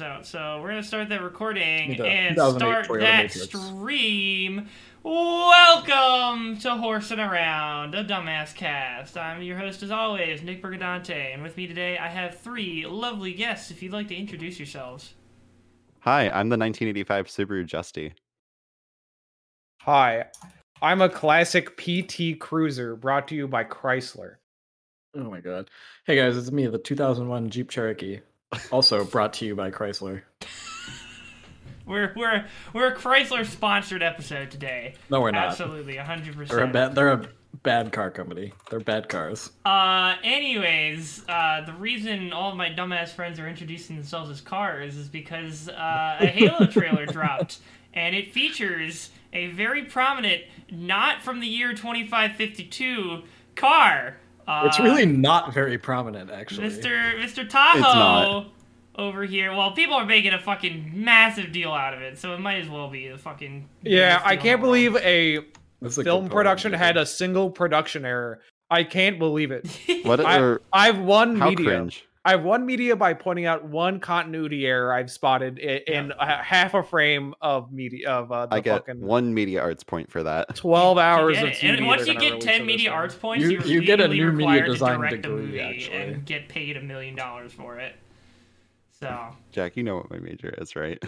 comes out. So we're gonna start that recording Need and start that stream. Welcome to Horsing Around, a dumbass cast. I'm your host, as always, Nick Bergadante, and with me today I have three lovely guests. If you'd like to introduce yourselves. Hi, I'm the 1985 Subaru Justy. Hi, I'm a classic PT Cruiser brought to you by Chrysler. Oh my god. Hey guys, it's me, the 2001 Jeep Cherokee. Also brought to you by Chrysler. We're we're we're a Chrysler sponsored episode today. No, we're not. Absolutely, hundred They're a percent. bad. They're a bad car company. They're bad cars. Uh, anyways, uh, the reason all of my dumbass friends are introducing themselves as cars is because uh, a Halo trailer dropped, and it features a very prominent, not from the year 2552 car. Uh, It's really not very prominent, actually. Mr. Mr. Tahoe over here. Well, people are making a fucking massive deal out of it, so it might as well be the fucking. Yeah, I can't believe a This is a film production had a single production error. I can't believe it. What I, are I've won how media. cringe? I've won media by pointing out one continuity error I've spotted i- in a half a frame of media of uh, the I get fucking one media arts point for that. twelve hours of it. TV. And once you get 10 media thing. arts points, You- you, are you get a new media design direct a degree, movie actually. and get paid a million dollars for it. So Jack, you know what my major is, right?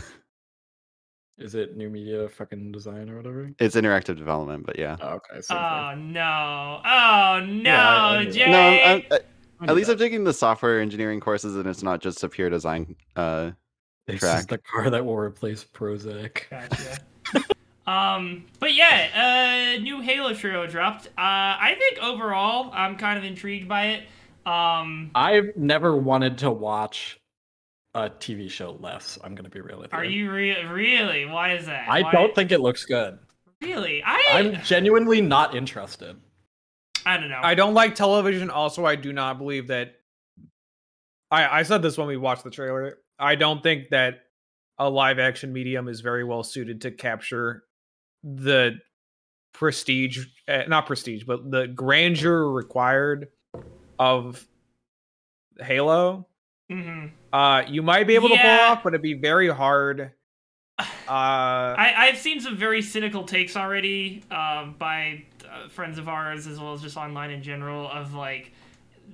Is it new media fucking design or whatever? It's interactive development, but yeah. Oh, okay. Same Oh no! Oh no, Yeah, I- I Jay! No, I'm, I'm, thing. At least I'm taking the software engineering courses, and it's not just a pure design. Uh, this is track. the car that will replace Prozac. Gotcha. um, but yeah, uh, new Halo trio dropped. Uh, I think overall, I'm kind of intrigued by it. Um, I've never wanted to watch a TV show less. I'm gonna be real with you. are you re- really? Why is that? I Why- don't think it looks good. really. I I'm genuinely not interested. I don't know. I don't like television. Also, I do not believe that. I I said this when we watched the trailer. I don't think that a live action medium is very well suited to capture the prestige, uh, not prestige, but the grandeur required of Halo. hmm Uh, you might be able to pull off, but it'd be very hard. Uh, I, I've seen some very cynical takes already um, by uh, friends of ours, as well as just online in general, of like,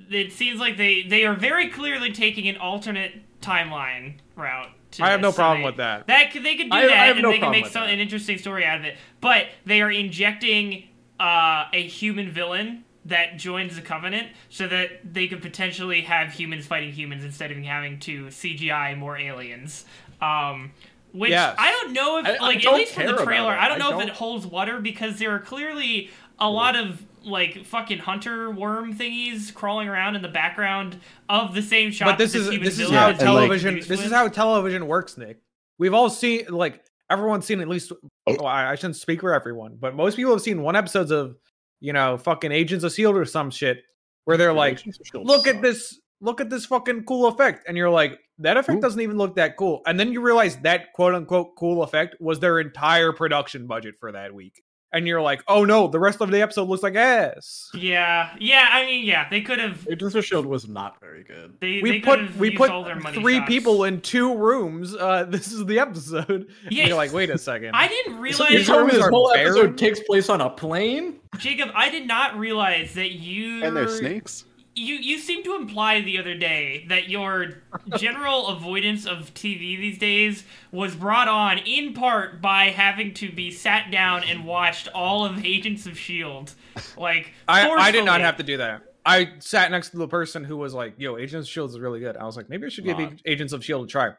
it seems like they, they are very clearly taking an alternate timeline route. To I have no problem with that. That they could do I- I that, have and no they can make some, that. an interesting story out of it. But they are injecting uh, a human villain that joins the Covenant, so that they could potentially have humans fighting humans instead of having to CGI more aliens. Um, which Yes. I don't know if, I- I like, at least from the trailer. I don't I know if it holds water because there are clearly a lot of like fucking hunter worm thingies crawling around in the background of the same shot. but this that is human this is villain how and, like- television introduced this is how television works nick we've all seen like everyone's seen at least well, I, I shouldn't speak for everyone but most people have seen one episodes of you know fucking agents of shield or some shit where they're like look at this look at this fucking cool effect and you're like that effect Ooh. doesn't even look that cool and then you realize that quote unquote cool effect was their entire production budget for that week and you're like oh no the rest of the episode looks like ass Yeah, yeah. I mean, yeah, they could have. Agents of Shield was not very good. They, we they put we used put all their money three shots. people in two rooms. Uh, this is the episode. Yeah. And you're like, wait a second. I didn't realize, you told me this whole barren? episode takes place on a plane? Jacob. I did not realize that you and they're snakes. You you seemed to imply the other day that your general avoidance of TV these days was brought on in part by having to be sat down and watched all of Agents of Shield. Like I, I did not have to do that. I sat next to the person who was like, "Yo, Agents of Shield is really good." I was like, maybe I should give Ag- Agents of Shield a try.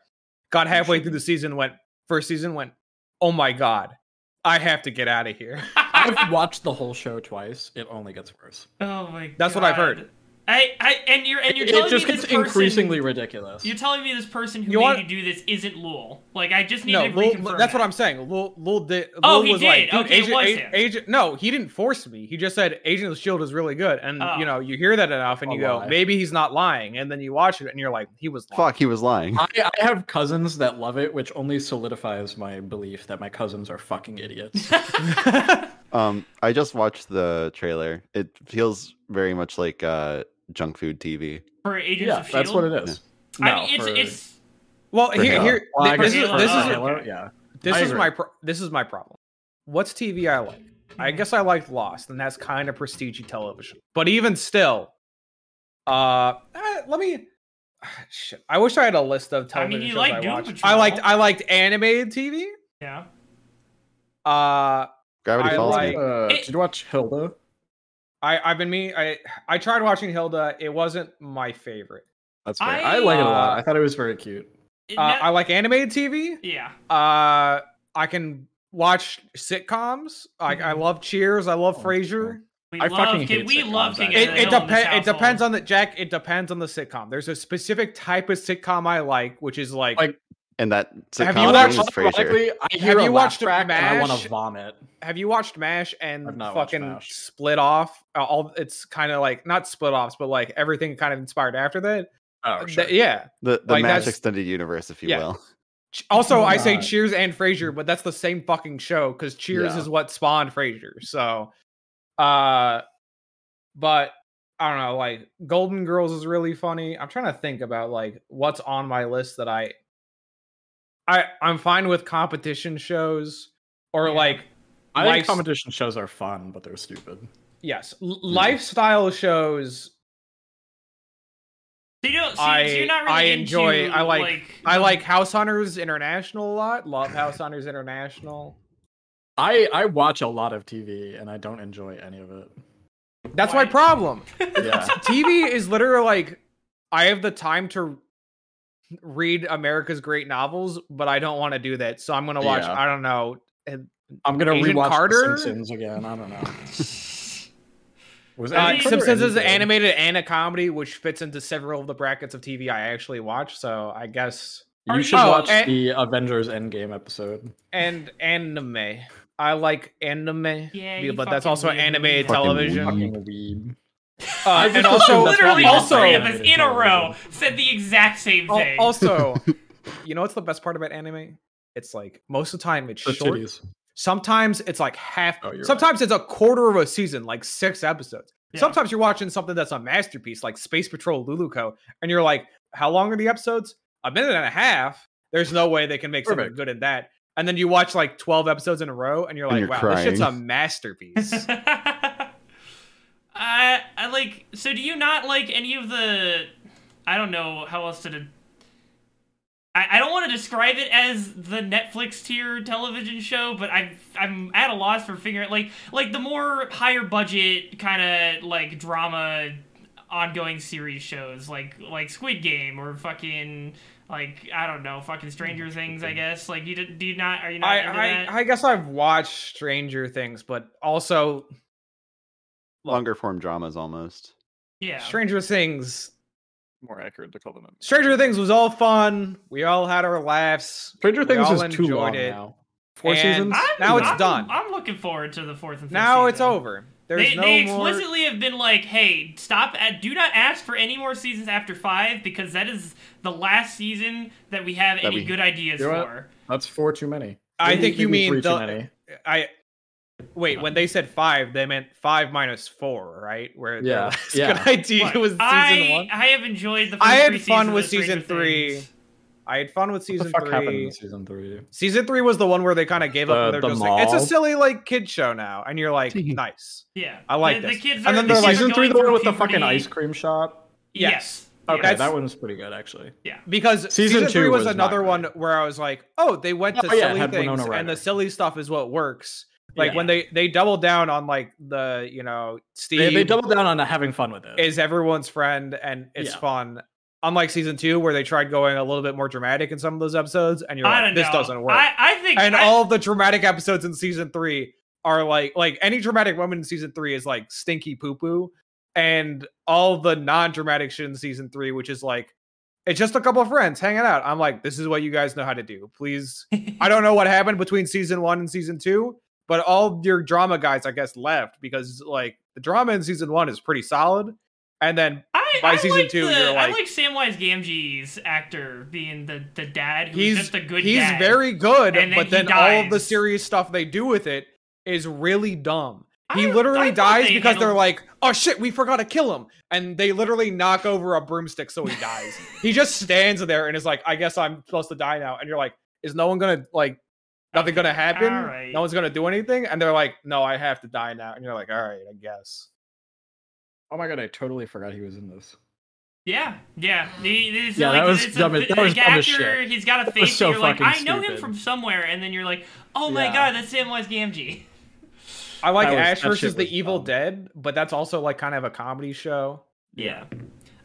Got halfway through the season, went first season, went, "Oh my god, I have to get out of here." I've watched the whole show twice. It only gets worse. Oh my. God. That's what I've heard. I, I and you're and you're It telling just me this gets person, increasingly ridiculous. You're telling me this person who You made want- you do this isn't Lul. Like I just need no, to Lil, reconfirm that's what. I'm saying. Lul, Lil did. Oh, he was did. like, Dude, Okay, it Agent, was A- him. Agent. No, he didn't force me. He just said Agent of the Shield is really good, and Oh. you know, you hear that enough, and A you go, lie. maybe he's not lying, and then you watch it, and you're like, he was. Lying. Fuck, he was lying. I, I have cousins that love it, which only solidifies my belief that my cousins are fucking idiots. Um, I just watched the trailer. It feels very much like uh junk food TV. for Agents yeah, of Shield. that's what it is. I No, mean, it's for- it's Well, For here, Halo. here, Well, this is this is Halo, yeah. this I is agree. my pro- this is my problem. What's TV I like? I guess I liked Lost, and that's kind of prestige television. But even still, uh, eh, let me. Shit, I wish I had a list of I mean, television you shows like I Doom watched. Patrol. I liked I liked animated TV. Yeah. Uh, Gravity I Falls. like- Uh, It- did you watch Hilda? I I've been me. I I tried watching Hilda. It wasn't my favorite. That's fair. I- I, like it a lot. Uh, I thought it was very cute. Uh, no- I like animated TV. yeah. Uh, I can watch sitcoms. I, I Mhm. love Cheers. I love Oh, Frasier. We I love fucking King, hate we sitcoms, love King actually. It it, Hill depends. it depends on the Jack. It depends on the sitcom. There's a specific type of sitcom I like, which is like, Like, And that Have sitcom you watched- is I hear Have you laugh watched track and I want to vomit. have you watched Mash and I've not watched fucking MASH. split off? Uh, All it's kind of like not split offs, but like everything kind of inspired after that. Oh, Th- sure. yeah. the the like, Match that's- extended universe, if you Yeah. will. Also, Oh I say Cheers and Frasier, but that's the same fucking show because Cheers Yeah. is what spawned Frasier. So, uh, but I don't know. Like Golden Girls is really funny. I'm trying to think about like what's on my list that I, I I'm fine with competition shows or Yeah. like I think competition shows are fun, but they're stupid. yes l- hmm. lifestyle shows. So you don't. So, I- so you're not really I into, enjoy- I like- like I like House Hunters International a lot. Love House Hunters International. I I watch a lot of TV and I don't enjoy any of it. That's Why? my problem. Yeah. TV is literally like I have the time to read America's great novels, but I don't want to do that. So I'm gonna watch. Yeah. I don't know. I'm gonna Agent rewatch Carter? The Simpsons again. I don't know. Was Uh, Simpsons is good? animated and a comedy, which fits into several of the brackets of TV I actually watch. So I guess You should Oh, watch and- the Avengers Endgame episode. and anime. I like anime, Yeah, but that's also weird. animated Fucking television. Fucking weeb. Uh, and also, literally why all also- three of us in a row said the exact same al- thing. also, you know what's the best part about anime? It's like most of the time it's The short. titties. Sometimes it's like half. Oh, you're right. sometimes it's a quarter of a season, like six episodes. Yeah. Sometimes you're watching something that's a masterpiece, like Space Patrol Luluco, and you're like, "How long are the episodes? A minute and a half." There's no way they can make something Perfect. good in that. And then you watch like 12 episodes in a row, and you're And like, you're "Wow, this shit's a crying. masterpiece." I I like. So do you not like any of the? I don't know how else to. De- I I don't want to describe it as the Netflix tier television show, but I I'm at a loss for figuring like like the more higher budget kind of like drama ongoing series shows like like Squid Game or fucking like I don't know fucking Stranger Things I guess like you did do you not are you not I, I that? I guess I've watched Stranger Things, but also. Longer form dramas almost. yeah Stranger Things. More accurate to call them. Stranger Things was all fun. We all had our laughs. Stranger We Things all is too long it. now. Four And seasons. I'm- Now it's I'm- done. I'm looking forward to the fourth and fifth Now it's over. There's They, no they more. explicitly have been like, "Hey, stop! At, do not ask for any more seasons after five because that is the last season that we have That any we- good ideas You know what? for." That's four too many. I Maybe- think you mean three too the- many. I wait. When they said five, they meant five minus four, right? Where the Yeah, last yeah. good idea What? was season I, one. I have enjoyed the. First I had three fun with season three. Things. I had fun with What the season fuck happened three. in season three? Season three was the one where they kind of gave up. The- and they're the just like, it's a silly like kid show now, and you're like, nice. Yeah, I like the, this. The kids And then the they're like- season three, the one with the fucking ice cream shop. Yes. Okay, yes. that one was pretty good actually. Yeah, because season, Season three was, was another one where I was like, oh, they went to Oh, yeah, silly things, and the silly stuff is what works. Like Yeah. when they they doubled down on like the you know Steve They, they doubled down on having fun with it. is everyone's friend and it's Yeah. fun. Unlike season two, where they tried going a little bit more dramatic in some of those episodes, and you're I like, this know. doesn't work. I, I think and I, all the dramatic episodes in season three are like like any dramatic moment in season three is like stinky poo poo, and all the non dramatic shit in season three, which is like it's just a couple of friends hanging out. I'm like, this is what you guys know how to do. Please, I don't know what happened between season one and season two, but all your drama guys, I guess, left because like the drama in season one is pretty solid, and then I, by I season like two, the, you're I like- like Samwise Gamgee's actor being the the dad. Who's he's just a good. he's dad. very good, then but he then all of the serious stuff they do with it is really dumb. He I- literally dies they because they're like, "Oh shit, we forgot to kill him," and they literally knock over a broomstick so he dies. he just stands there and is like, "I guess I'm supposed to die now," and you're like, "Is no one gonna like?" Nothing gonna happen. alright. No one's gonna do anything, and they're like, "No, I have to die now." And you're like, "All right, I guess." Oh my god, I totally forgot he was in this. Yeah, yeah. He, he's Yeah, like, that was dumb a, that was like dumb as shit. He's got a was face. so and you're like, I fucking know him from somewhere, and then you're like, oh my Yeah. god, that's Samwise Gamgee. I like That was- Ash versus the Evil dumb. Dead, but that's also like kind of a comedy show. Yeah.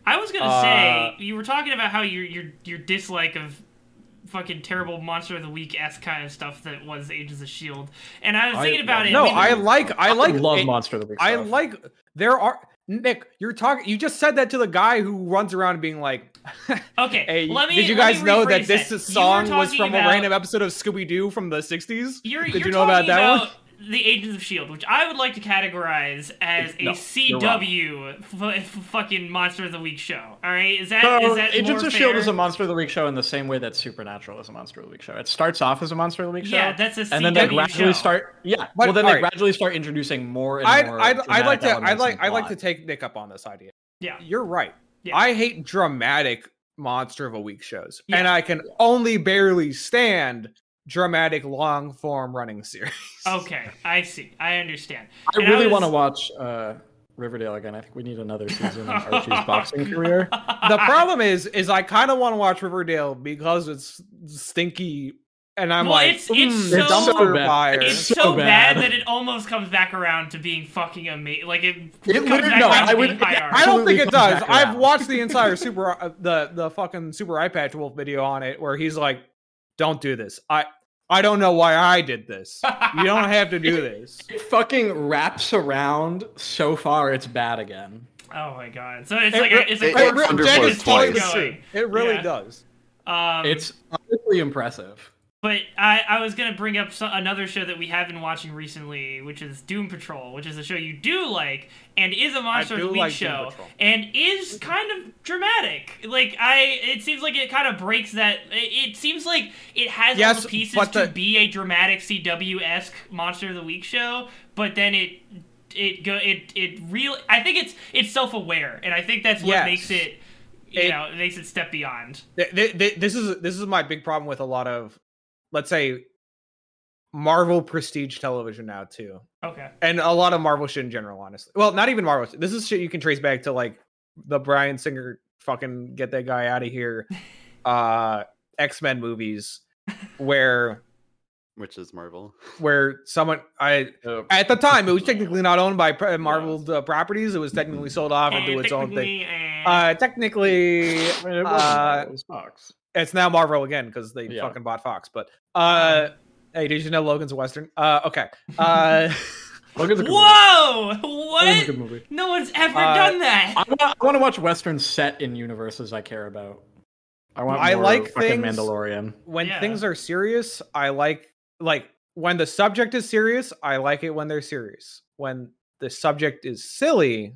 I was gonna Uh, say you were talking about how your your your dislike of fucking terrible monster of the week s kind of stuff that was Agents of Shield, and I was I thinking about love it. No, I like I like love it- Monster of the Week. I like there are Nick, you're talking you just said that to the guy who runs around being like Okay, Hey, let me. did you let me guys know that this You were song was from about- a random episode of Scooby Doo from the 60s? You're, Did you're you know about talking that one? About the Agents of Shield, which I would like to categorize as a No. CW f- f- fucking Monster of the Week show. All right, is that So, is that Agents more of Shield is a Monster of the Week show in the same way that Supernatural is a Monster of the Week show. It starts off as a Monster of the Week show. Yeah, that's a CW and then they gradually show. start. Yeah, But, well, then they alright. gradually start introducing more and I'd more. I'd, I'd like to I'd like I'd like to take Nick up on this idea. Yeah. You're right. Yeah. I hate dramatic monster of a week shows. Yeah. And I can only barely stand dramatic long form running series. Okay, I see. I understand. I And really was- want to watch uh, Riverdale again. I think we need another season of Archie's boxing career. the problem is is I kind of want to watch Riverdale because it's stinky and I'm Well, like it's- it's "Mm, so- dumpster bad. fire. It's so so, bad. bad. that it almost comes back around to being fucking amazing. Like it, It comes literally- back no, around I to would- being high. I don't think it does. I've watched the entire super uh, the the fucking Super Eyepatch Wolf video on it where he's like, "Don't do this. I I don't know why I did this. You don't have to do this." It fucking wraps around so far. It's bad again. Oh my god! So it's It like re- a, it's a it- core it re- underflows Jack totally twice. true. It really Yeah. does. Um, It's honestly impressive. But I, I was gonna bring up so, another show that we have been watching recently, which is Doom Patrol, which is a show you do like and is a Monster of the Week like show and is kind of dramatic. Like I, it seems like it kind of breaks that. It, it seems like it has all the pieces to the- be a dramatic CW esque Monster of the Week show, but then it. It go it it real I think it's it's self aware and I think that's what Yes. makes it you It- know it makes it step beyond. Th- th- th- This is this is my big problem with a lot of, let's say, Marvel prestige television now too. Okay. and a lot of Marvel shit in general, honestly. Well, not even Marvel. shit. This is shit you can trace back to like the Bryan Singer fucking get that guy out of here, uh, X Men movies, where which is Marvel. where someone I at the time it was technically not owned by pre- Marvel uh, properties. It was technically sold off and do its own thing. technically, eh, Uh, technically, I mean, it wasn't uh, it was Fox. It's now Marvel again because they Yeah. fucking bought Fox. But uh, hey, did you know Logan's a Western? Uh, okay. Uh, Logan's a good movie. Whoa! Logan's a What? good movie. No one's ever Uh, done that. I want, I want to watch westerns set in universes I care about. I want. I more like fucking things- Mandalorian. when Yeah. things are serious, I like like when the subject is serious, I like it when they're serious. When the subject is silly,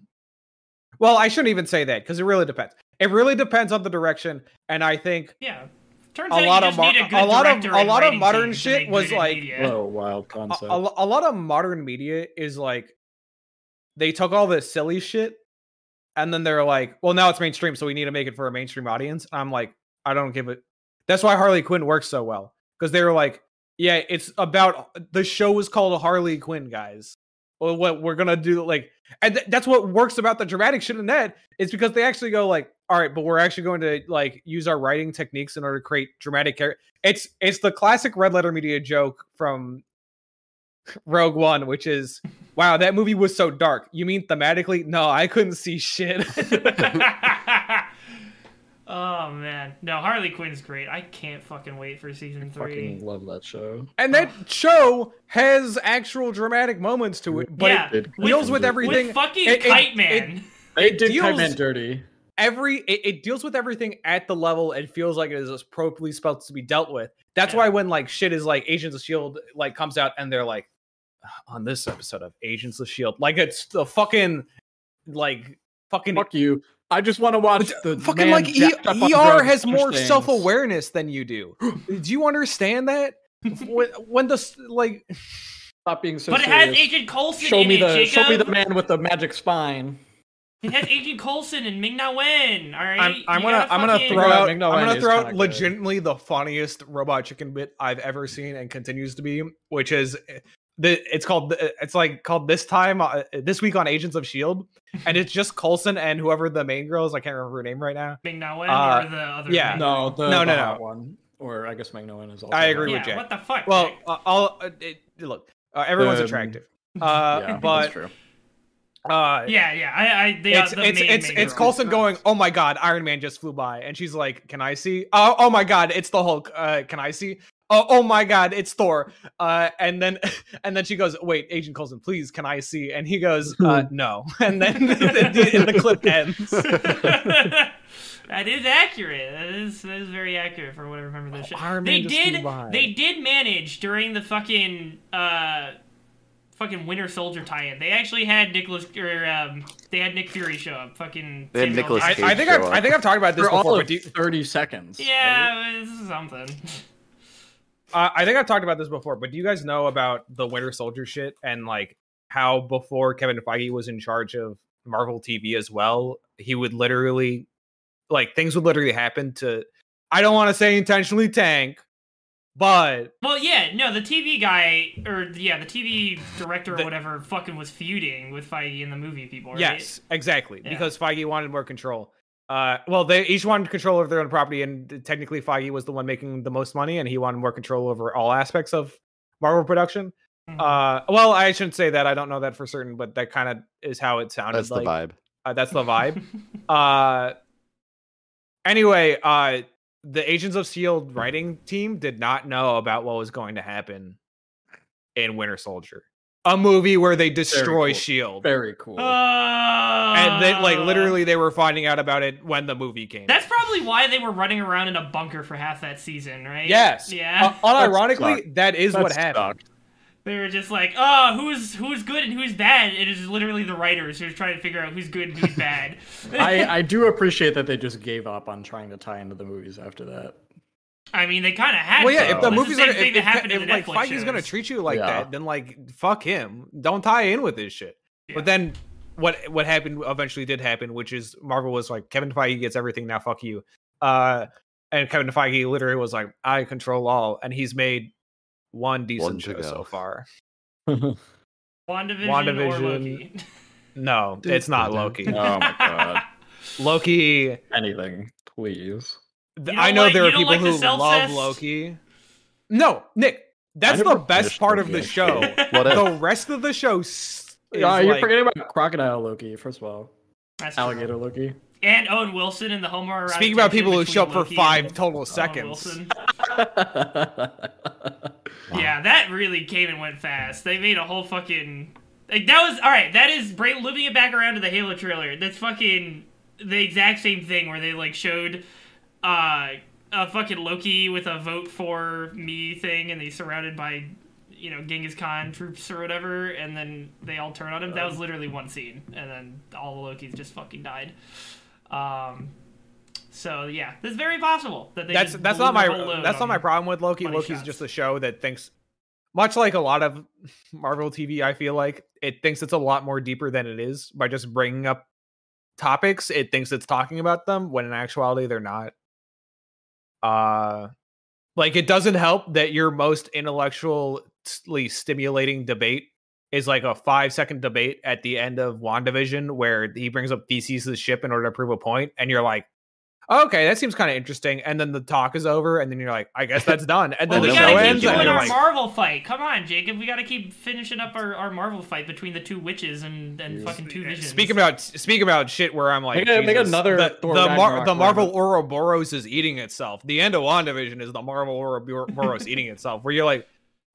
well, I shouldn't even say that because it really depends. It really depends on the direction, and I think Yeah. Turns a out lot you of just need a a good lot of director a lot of modern shit was like media. Whoa, wild concept. a lo- a lot of modern media is like they took all this silly shit and then they're like, well, now it's mainstream, so we need to make it for a mainstream audience. I'm like, I don't give it. That's why Harley Quinn works so well because they were like, yeah, it's about the show is called Harley Quinn, guys. Well, what we're gonna do, like, and th- that's what works about the dramatic shit in that is because they actually go like, all right, but we're actually going to like use our writing techniques in order to create dramatic character. It's it's the classic red letter media joke from Rogue One, which is, wow, that movie was so dark. You mean thematically? No, I couldn't see shit. oh man, no, Harley Quinn's great. I can't fucking wait for season three. fucking love that show. and that show has actual dramatic moments to it, but Yeah, it It deals with with- everything. With fucking it- it- Kite it- Man. They it did deals- Kite Man dirty. every it, it deals with everything at the level it feels like it is appropriately supposed to be dealt with. That's Yeah. why when like shit is like Agents of Shield like comes out and they're like on this episode of Agents of Shield, like it's the fucking like fucking Fuck you. I just want to watch the fucking man like e- up ER has more self awareness than you do. do you understand that? when, when the like Stop being so but it has Agent Coulson show in me it, the Jacob. show me the man with the magic spine. It has Agent Coulson and Ming Na Wen. All right, I'm, I'm gonna I'm gonna throw out I'm gonna throw out kinda good. legitimately the funniest robot chicken bit I've ever seen and continues to be, which is the it's called it's like called this time uh, this week on Agents of Shield, and it's just Coulson and whoever the main girl is. I can't remember her name right now. Ming Uh, or the other. yeah. Ming? No, the, No, the no, hot no. one. Or I guess Ming Na Wen is also. I agree Yeah, with Jack. what the fuck? Well, uh, I'll uh, it, look. Uh, everyone's Um, attractive, uh, yeah, that's but true. uh, yeah, yeah. I, I they it's are the it's main, it's main it's girl. Coulson going, oh my god, Iron Man just flew by, and she's like, can I see? Oh oh my god, it's the Hulk. Uh, can I see? Oh oh my god, it's Thor. Uh, and then and then she goes, wait, Agent Coulson, please, can I see? And he goes, uh, no. And then the, the clip ends. that is accurate. That is that is very accurate for what I remember this shit. Iron They Man just flew did they did manage during the fucking uh fucking Winter Soldier tie-in. They actually had Nicholas or um they had Nick Fury show up. Fucking They had Samuel Nicolas Cage I think I've, I think I've talked about this For all of But you, thirty seconds. right? Yeah, it was something. Uh, I think I've talked about this before. But do you guys know about the Winter Soldier shit and like how before Kevin Feige was in charge of Marvel TV as well, he would literally like things would literally happen to. I don't want to say intentionally tank, but Well, yeah, no, the TV guy or yeah, the TV director or whatever fucking was feuding with Feige and the movie people. Right? Yes, exactly. Yeah. Because Feige wanted more control. Uh, well, they each wanted control over their own property, and technically Feige was the one making the most money, and he wanted more control over all aspects of Marvel production. Mhm. Uh, well, I shouldn't say that. I don't know that for certain, but that kind of is how it sounded. That's the vibe. Uh, that's the vibe. uh, anyway, uh, the Agents of Shield writing team did not know about what was going to happen in Winter Soldier, a movie where they destroy cool. Shield Very cool. and they like Uh, literally they were finding out about it when the movie came. That's probably why they were running around in a bunker for half that season, right? yes, Yeah. Uh, unironically, sucked. that is what happened. sucked. They were just like, oh, who's who's good and who's bad? It is literally the writers who are trying to figure out who's good and who's bad. I, I do appreciate that they just gave up on trying to tie into the movies after that. I mean, they kind of had. Well, yeah, to. if the It's movies same are thing if, that if, happened in if the like Netflix Feige's gonna treat you like Yeah. that, then like fuck him. Don't tie in with this shit. Yeah. But then what what happened eventually did happen, which is Marvel was like Kevin Feige gets everything now. Fuck you. Uh, and Kevin Feige literally was like, I control all, and he's made one decent One show go. so far. WandaVision, or WandaVision. Loki. No, it's not Loki. Oh my god. Loki. Anything, please. Th- You don't I know like- there you are people like who self love? Loki. No, Nick, that's the best finished part of the show. The rest of the show s- is Yeah, you're like- forgetting about Crocodile Loki, first of all. That's true. Alligator Loki. And Owen Wilson in the homeroerotic Speaking about people who show up for five total seconds. Wilson. Yeah, that really came and went fast. They made a whole fucking like that was all right. That is bring looping it back around to the Halo trailer. That's fucking the exact same thing where they like showed uh a fucking Loki with a vote for me thing, and he's surrounded by you know Genghis Khan troops or whatever, and then they all turn on him. That was literally one scene, and then all the Lokis just fucking died. Um. So yeah, it's very possible that they. that's just that's not my that's not my problem with Loki. Loki's shots. just a show that thinks much like a lot of Marvel TV, I feel like it thinks it's a lot more deeper than it is by just bringing up topics. It thinks it's talking about them when in actuality they're not. Uh like it doesn't help that your most intellectually stimulating debate is like a five second debate at the end of WandaVision where he brings up Theseus' ship in order to prove a point, and you're like, okay, that seems kind of interesting. And then the talk is over, and then you're like, I guess that's done. And Well, then we the then show gotta keep ends, and doing and our like, Marvel fight. Come on, Jacob. We gotta keep finishing up our, our Marvel fight between the two witches and, and Yes. fucking two visions. Speaking about speaking about shit where I'm like, Make a- make another the, Thor the, Mar- the Marvel one. Ouroboros is eating itself. The end of WandaVision is the Marvel Ouroboros eating itself. Where you're like,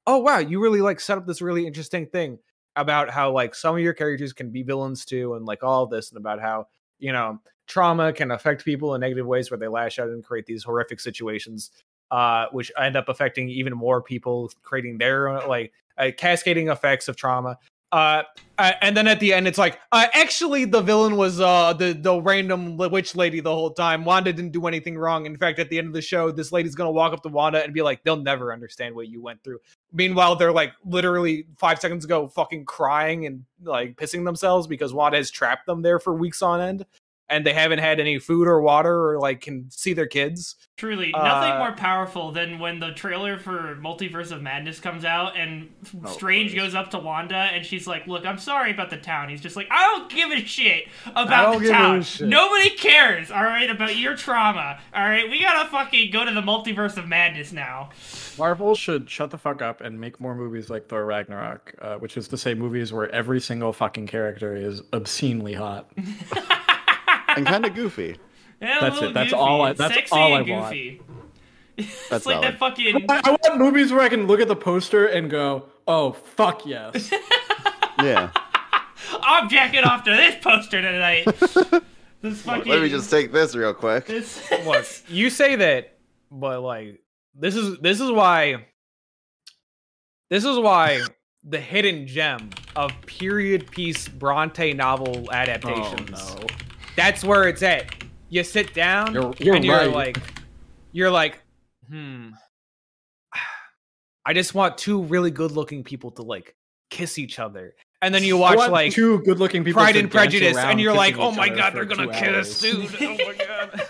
oh wow, you really like set up this really interesting thing about how like some of your characters can be villains too, and like all this, and about how you know trauma can affect people in negative ways where they lash out and create these horrific situations, uh, which end up affecting even more people, creating their like uh, cascading effects of trauma. Uh, uh, and then at the end, it's like, uh, actually, the villain was uh the the random witch lady the whole time. Wanda didn't do anything wrong. In fact, at the end of the show, this lady's gonna walk up to Wanda and be like, "They'll never understand what you went through." Meanwhile, they're like literally five seconds ago, fucking crying and like pissing themselves because Wanda has trapped them there for weeks on end, and they haven't had any food or water or like can see their kids. Truly, nothing Uh, more powerful than when the trailer for Multiverse of Madness comes out and Oh, Strange Christ. goes up to Wanda and she's like, "Look, I'm sorry about the town." He's just like, "I don't give a shit about the town. Nobody cares, all right, about your trauma. All right, we gotta fucking go to the Multiverse of Madness now." Marvel should shut the fuck up and make more movies like Thor Ragnarok, uh, which is to say movies where every single fucking character is obscenely hot. and kind of goofy. Yeah, That's it. That's goofy. all I- that's Sexy all I and want. it's That's like that fucking. I, I want movies where I can look at the poster and go, "Oh fuck yes." Yeah. I'm jacking off to this poster tonight. This fucking. Let me just take this real quick. This. Look, you say that, but like this is this is why this is why the hidden gem of period piece Bronte novel adaptations. oh adaptations. no. That's where it's at. You sit down You're- you're and you're right. like you're like, hmm. I just want two really good looking people to like kiss each other. And then you watch like two good-looking people. Pride to and Prejudice, and you're like, oh my god, they're gonna kiss, hours. dude. Oh my god.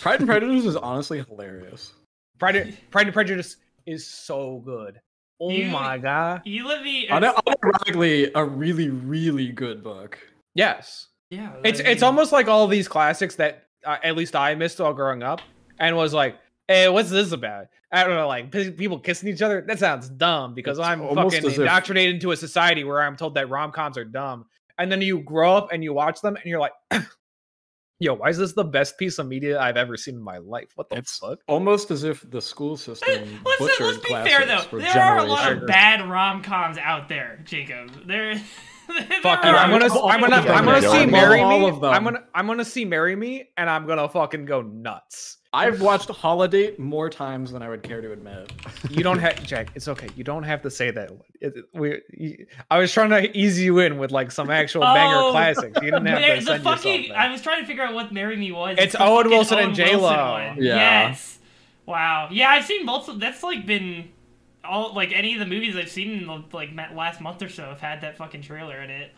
Pride and Prejudice is honestly hilarious. Pride and, Pride and Prejudice is so good. Oh You- my god. You let me. Un- Unironically, a really, really good book. Yes. Yeah. It's I it's almost like all these classics that uh, at least I missed while growing up and was like, "Hey, what's this about?" I don't know, like p- people kissing each other. That sounds dumb because I'm fucking as if- indoctrinated into a society where I'm told that rom coms are dumb. And then you grow up and you watch them and you're like, "Yo, why is this the best piece of media I've ever seen in my life? What the It's fuck?" almost as if the school system Let's, butchered let's be fair classics though. There are a lot of bad rom coms out there, Jacob. There. Fuck you! I'm gonna, I'm gonna. I'm gonna see "Marry Me." I'm gonna, I'm gonna see "Marry Me," and I'm gonna fucking go nuts. I've watched Holiday more times than I would care to admit. You don't have Jack. It's okay. You don't have to say that. It, it- we. you- I was trying to ease you in with like some actual banger Oh, classics. You didn't have There- to the send fucking. I was trying to figure out what "Marry Me" was. It's the Owen fucking Wilson and Owen J-Lo. Yeah. Yes. Wow. Yeah, I've seen multiple. That's like been all like any of the movies I've seen in the like last month or so have had that fucking trailer in it.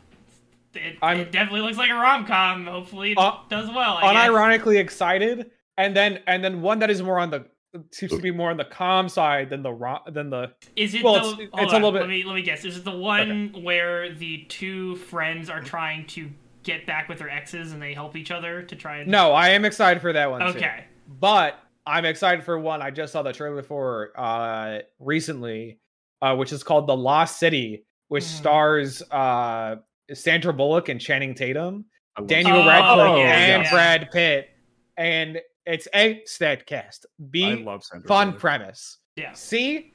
It, it definitely looks like a rom com. Hopefully, it Uh, does well. I guess. unironically excited, and then and then one that is more on the seems to be more on the calm side than the rom than the. Is it Well, the? it's- hold it's a little bit- Let me let me guess. Is it the one where the two friends are trying to get back with their exes and they help each other to try and? No, I am excited for that one. too. Okay. but I'm excited for one I just saw the trailer for uh recently, uh, which is called The Lost City, which Mhm. stars uh Sandra Bullock and Channing Tatum, Daniel Oh, Radcliffe, yeah, and yeah. Brad Pitt, and it's a stat cast. I B love Sandra fun Bullock. premise. Yeah. C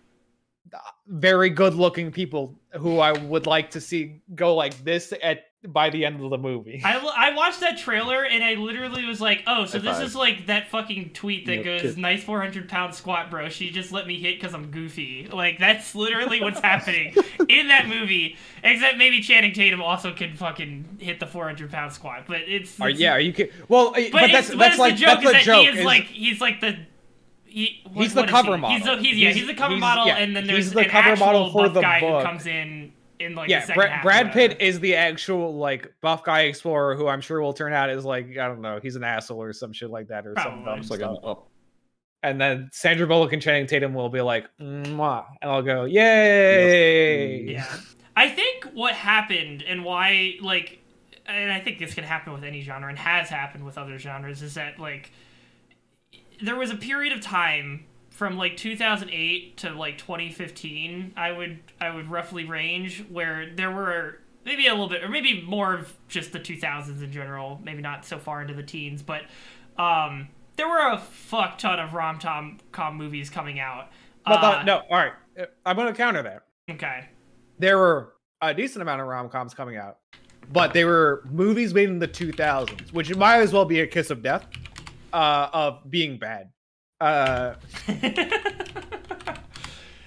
uh, very good looking people who I would like to see go like this at by the end of the movie. I, I watched that trailer and I literally was like, oh, so High this five. is like that fucking tweet that Yeah, goes, kid. nice 400 pound squat, bro. She just let me hit because I'm goofy. Like, that's literally what's happening in that movie. Except maybe Channing Tatum also can fucking hit the 400 pound squat. But it's. Are, it's- yeah, are you kidding? Well, uh, but, But, that's but that's like the joke that's is the that joke. he is, is- like, he's like the. He, what- He's the cover he? model. He's the, he's, yeah, He's- the cover he's- model, yeah, and then he's there's the an cover actual model for buff the guy book. who comes in in like yeah, the second Brad, half. Brad Pitt is the actual like buff guy explorer who I'm sure will turn out is like I don't know, he's an asshole or some shit like that or some Probably. dumb like an up. And then Sandra Bullock and Channing Tatum will be like, Mwah, and I'll go, yay! Yeah. I think what happened and why, like, and I think this can happen with any genre and has happened with other genres, is that, like, there was a period of time from like 2008 to like 2015 i would i would roughly range where there were maybe a little bit or maybe more of just the 2000s in general maybe not so far into the teens but um there were a fuck ton of rom-com com movies coming out But Uh, no, all right, uh, I'm gonna counter that. okay There were a decent amount of rom coms coming out, but they were movies made in the 2000s, which might as well be a kiss of death uh, of being bad. Uh,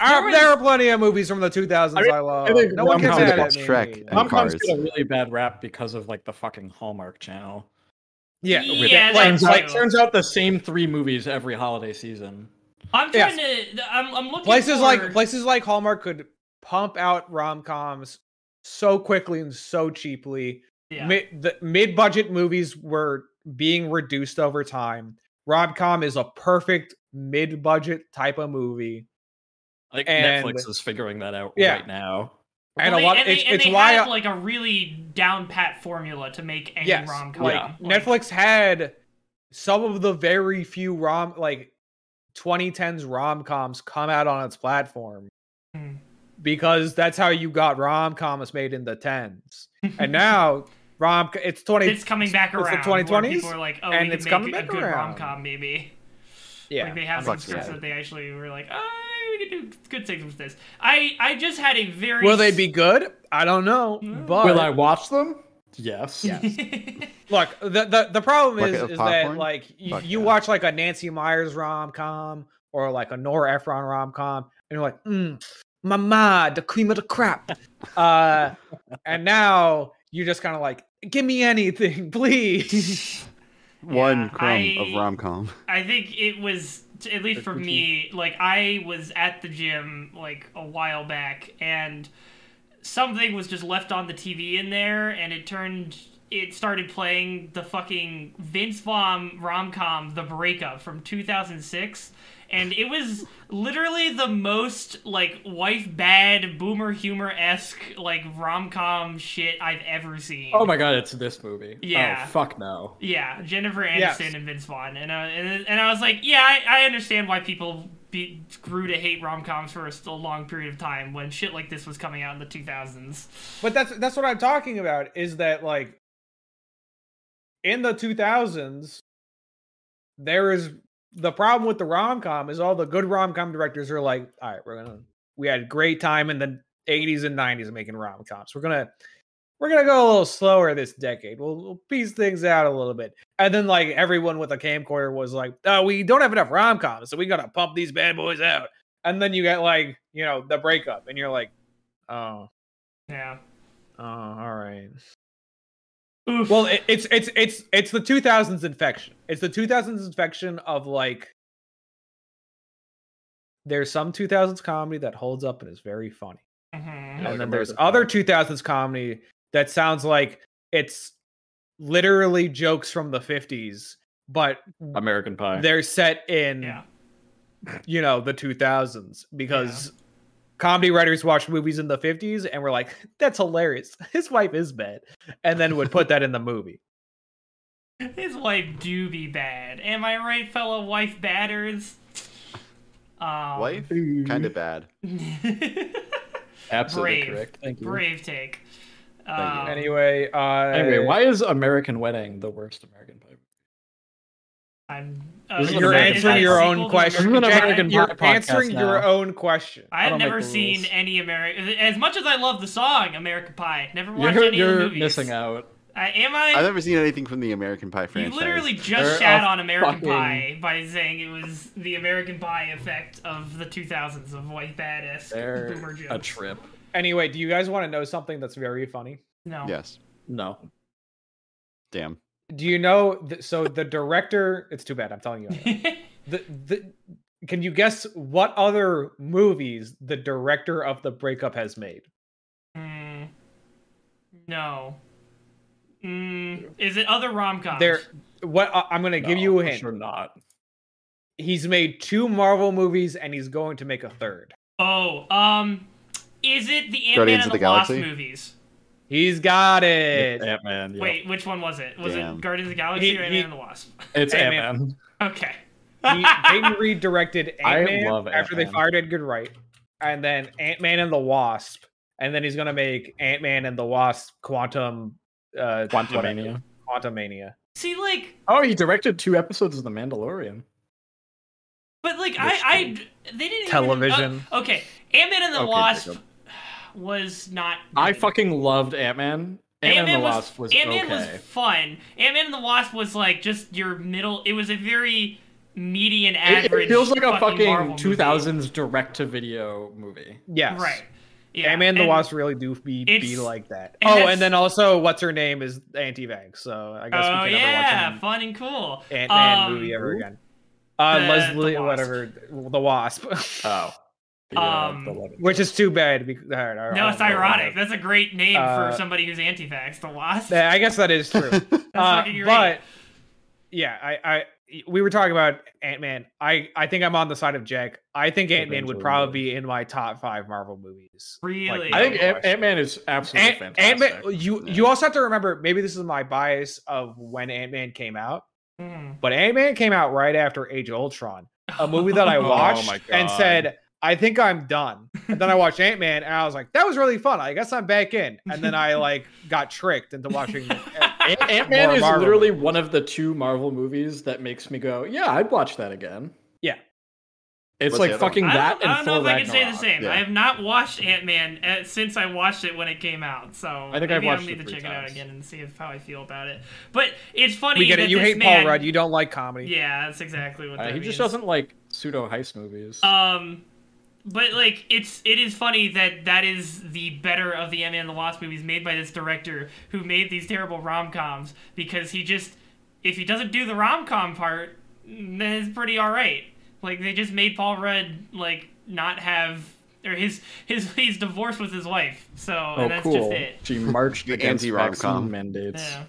Uh, there are plenty of movies from the 2000s I, I love. I think no one can Rom-coms say that. Shrek and Rom-coms Cars. get a really bad rap because of like the fucking Hallmark Channel. Yeah, Yeah, With- that turns out, too. turns out the same three movies every holiday season. I'm Yes. trying to. I'm, I'm looking places for, like places like Hallmark could pump out rom coms so quickly and so cheaply. Yeah. Mid the mid budget movies were being reduced over time. Rom com is a perfect mid budget type of movie, Like And- Netflix is figuring that out Yeah. right now. and Well, a lot. They, and it's they, and it's they why have I- like a really down pat formula to make any yes, rom com. like Yeah. Netflix had some of the very few rom like 2010s rom coms come out on its platform Hmm. because that's how you got rom coms made in the tens. And now rom it's 20 it's coming back it's the around. where 2020s, People are like, oh, and we it's can coming make a back good around. rom com, maybe. yeah. Like they have I'm some scripts that they actually were like, oh, we can do good things with this. I I just had a very Will they be good? I don't know. Mm. But Will I watch them? Yes. Yeah. look, the, the the problem is Bucket of is that like you, Fuck you yeah. watch like a Nancy Meyers rom com or like a Nora Ephron rom com, and you're like, mm, mama, the cream of the crap. uh, and now you're just kind of like, give me anything, please. One Yeah, crumb I- of rom com. I think it was at least for me. Like I was at the gym like a while back, and something was just left on the TV in there, and it turned. It started playing the fucking Vince Vaughn rom com, The Breakup from 2006. And it was literally the most like wife bad boomer humor esque like rom com shit I've ever seen. Oh my god, it's this movie. Yeah. Oh fuck no. Yeah, Jennifer Aniston Yes. and Vince Vaughn, and uh, and, and I was like, yeah, I, I understand why people be, grew to hate rom coms for a still long period of time when shit like this was coming out in the 2000s. But that's that's what I'm talking about. Is that like in the 2000s, there is the problem with the rom com is all the good rom com directors are like, all right, we're gonna we had great time in the 80s and 90s making rom coms. We're gonna we're gonna go a little slower this decade. We'll, we'll piece things out a little bit. And then like everyone with a camcorder was like, oh, we don't have enough rom coms, so we gotta pump these bad boys out. And then you get like, you know, the breakup, and you're like, oh, Yeah. Oh, all right. Oof. Well, it, it's it's it's it's the 2000s infection. It's the 2000s infection of like there's some 2000s comedy that holds up and is very funny. Mhm. Yeah, and then there's other 2000s comedy that sounds like it's literally jokes from the 50s, but American Pie. they're set in Yeah. you know the 2000s because comedy writers watched movies in the 50s and were like that's hilarious his wife is bad and then would put that in the movie His wife do be bad. Am I right, fellow wife batters? Um, Wife? Kind of bad. Absolutely brave. correct. Thank you. Brave take. Um, anyway uh Anyway, why is American Wedding the worst American Pie? I'm, uh, you're American answering your own question This is American American you're Pie podcast answering your own question I have never seen rules. any American. As much as I love the song American Pie, never watched You're, any of the movies. you're missing out. Uh, am I? I've never seen anything from the American Pie franchise. You literally just They're shat on American fucking- Pie by saying it was the American Pie effect of the 2000s of white badass They're boomer jokes. a trip. anyway do you guys want to know something that's very funny No. Yes. No. Damn. Do you know th- so the director it's too bad i'm telling you the, the can you guess what other movies the director of the breakup has made Hmm. no. Mm, is it other rom coms? there what I- i'm gonna give you a hint Sure not. he's made two marvel movies and he's going to make a third Oh, um, is it the Ant Man Guardians and of the, the Wasp Galaxy? movies? He's got it Ant Man. Yeah. Wait, which one was it? Was Damn. it Guardians of the Galaxy He- or Ant Man and the Wasp? it's Ant Ant-Man. Okay. he, Peyton Reed directed Ant Man after they Ant-Man. fired Edgar Wright, and then Ant Man and the Wasp, and then he's gonna make Ant Man and the Wasp Quantum uh, whatever. Quantumania. Quantum Mania. See, like, Oh, he directed two episodes of The Mandalorian. but like, Which I, I, they didn't Television. Even, uh, okay, Ant Man and the Okay, Wasp Jacob. Was not. I fucking loved Ant Man. Ant Man and the Wasp was Ant Man okay. was fun. Ant Man and the Wasp was like just your middle. It was a very median average. it feels like a fucking, fucking Marvel 2000s direct-to-video movie. Yes. Right. Yeah. Ant-Man and the Wasp really do be, be like that. and oh, and then also, what's her name is anti-vax, so I guess Oh we can yeah, never watch fun and cool. Ant-Man Um, movie ever again. Uh, The- Leslie, the whatever, the Wasp, Oh. The, Um, which is too bad. Because, I don't No, know. it's ironic. That's a great name Uh, for somebody who's anti-vax. The Wasp. Yeah, I guess that is true. That's Uh, but yeah, I, I we were talking about Ant Man. I I think I'm on the side of Jack. I think Ant Man would probably be in my top five Marvel movies. Really? I think no Ant- question. Ant-Man is absolutely Ant fantastic. Man. You Yeah. you also have to remember. Maybe this is my bias of when Ant Man came out, Hmm. but Ant Man came out right after Age of Ultron, a movie that I Oh watched my and said. I think I'm done. And then I watched Ant Man, and I was like, "That was really fun. I guess I'm back in." And then I like got tricked into watching. Ant- Ant-Man is Marvel literally movies. one of the two Marvel movies that makes me go, yeah, I'd watch that again. Yeah. It's What's the like other one? fucking I that don't, I don't know Thor if I can say the same. Yeah. I have not watched Ant Man since I watched it when it came out, so I think I've maybe watched I'll need it to three check it out again and see if, how I feel about it. But it's funny. we get that it. You hate man, Paul Rudd. You don't like comedy. Yeah, that's exactly what Uh, that he means. just doesn't like pseudo heist movies. Um, but like it's it is funny that that is the better of the Ant-Man and the Wasp movies made by this director who made these terrible rom coms because he just if he doesn't do the rom com part, then it's pretty all right. Like they just made Paul Rudd like not have or his his he's divorced with his wife, so oh, and that's cool. just it. She marched The against anti-rom-com. vaccine mandates. Yeah.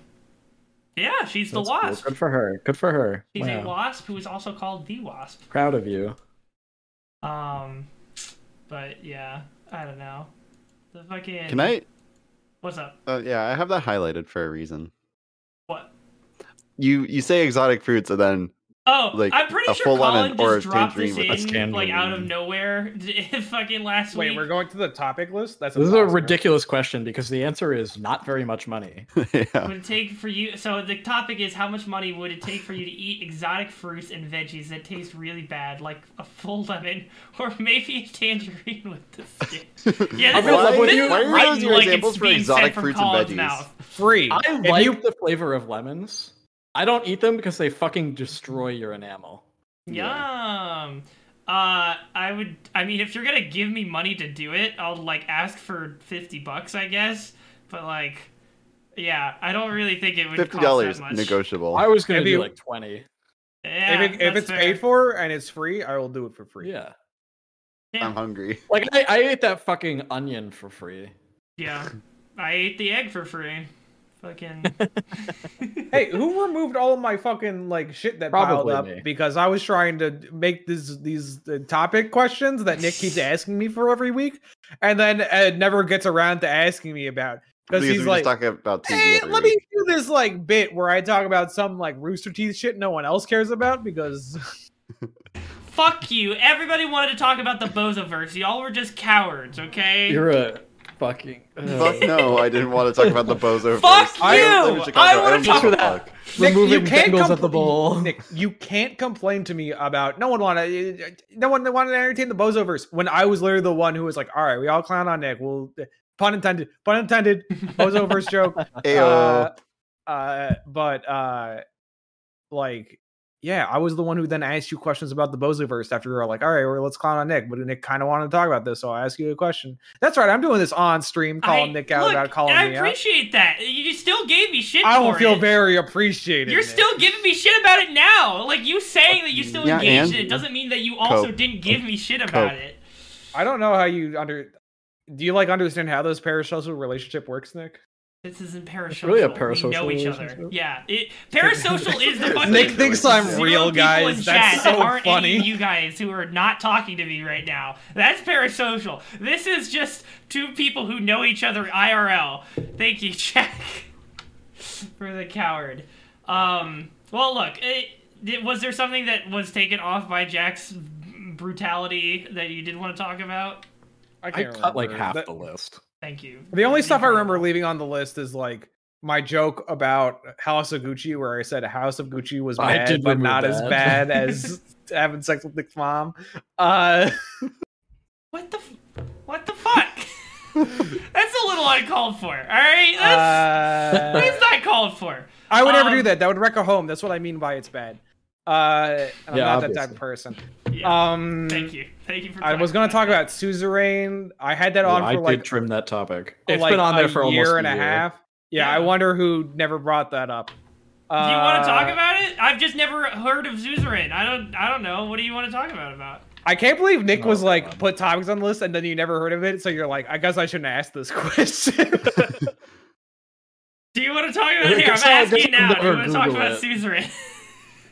Yeah, she's the That's cool. Good for her. Good for her. She's a wasp who is also called the wasp. Proud of you. Um, but yeah, I don't know. The fucking. Can I? What's up? Uh, yeah, I have that highlighted for a reason. What? You you say exotic fruits and then Oh, Like, I'm pretty a sure full Colin lemon or just a dropped this in like out of tangerine. nowhere fucking last Wait, week. Wait, we're going to the topic list. That's This is a ridiculous question because the answer is not very much money. yeah. Would it take for you? So the topic is how much money would it take for you to eat exotic fruits and veggies that taste really bad, like a full lemon or maybe a tangerine with the skin? Yeah, I'll this be in love is, with this you. is Why are written those your like examples it's for being exotic sent from fruits and veggies? mouth. free. I If like you- the flavor of lemons. I don't eat them because they fucking destroy your enamel. Yum. Uh, I would. I mean, if you're gonna give me money to do it, I'll like ask for fifty bucks, I guess. But like, yeah, I don't really think it would Fifty dollars that negotiable. I was gonna be like twenty. Yeah, if, it, if it's fair. paid for and it's free, I will do it for free. Yeah. yeah. I'm hungry. Like I, I ate that fucking onion for free. yeah, I ate the egg for free. Fucking. Hey, who removed all of my fucking like shit that Probably piled up me. because I was trying to make this these uh, topic questions that Nick keeps asking me for every week, and then uh, never gets around to asking me about because Because he's like, just talk about TV "Hey, every let me do this like bit where I talk about some like Rooster Teeth shit no one else cares about because Fuck you! Everybody wanted to talk about the Bozoverse. Y'all were just cowards, okay? You're a fucking. Fuck no, I didn't want to talk about the bozo. Fuck first. you! I don't live in Chicago. I wanna don't give talk- for that. fuck. Nick, you can't Bengals at the bowl. Nick, you can't complain to me about no one wanted no one wanted to entertain the Bozoverse when I was literally the one who was like, all right, we all clown on Nick. Well, pun intended, pun intended, Bozoverse joke. Ayo. Uh, uh, but uh, like, yeah, I was the one who then asked you questions about the Bozoverse after you were like, all right, well, let's clown on Nick. But Nick kind of wanted to talk about this, so I asked you a question. That's right, I'm doing this on stream, calling I- Nick out look, about calling I me out. I appreciate that. You still gave me shit I don't for feel it. very appreciated. You're Nick. still giving me shit about it now. Like you saying that you still Yeah, engaged and- in it doesn't mean that you also Cope. didn't give me shit about Cope. it. I don't know how you under. Do you like understand how those parasocial relationship works, Nick? This isn't parasocial. really a We parasocial know each other. Yeah, it, parasocial is the fucking. Nick thinks I'm real, guys. That's so that aren't funny. Any of you guys who are not talking to me right now. That's parasocial. This is just two people who know each other IRL. Thank you, Jack, for the coward. Um. Well, look. It, did- was there something that was taken off by Jack's brutality that you did want to talk about? I can't cut like half That- the list. Thank you. The only stuff I remember leaving on the list is like my joke about House of Gucci, where I said House of Gucci was I bad, did but remove not as bad as having sex with Nick's mom. Uh, What the? f- What the fuck? That's a little uncalled for. All right. That's, uh, that's not called for. I would never um, do that. That would wreck a home. That's what I mean by it's bad. Uh, and I'm Yeah, not that type of person. Yeah. Um, Thank you. Thank you for. I was gonna talk about Suzerain. I had that Well, on I for did like trim that topic. for It's like been on there for almost a year and a a year. half. Yeah, I wonder who never brought that up. Do you want to talk Uh, about it? I've just never heard of suzerain. I don't. I don't know. What do you want to talk about about? I can't believe Nick was Oh, like God. put topics on the list and then you never heard of it. So you're like, I guess I shouldn't ask this question. Do you want to talk about it? Here, I'm Guess I'll- asking now. Do you want to talk about it. Suzerain?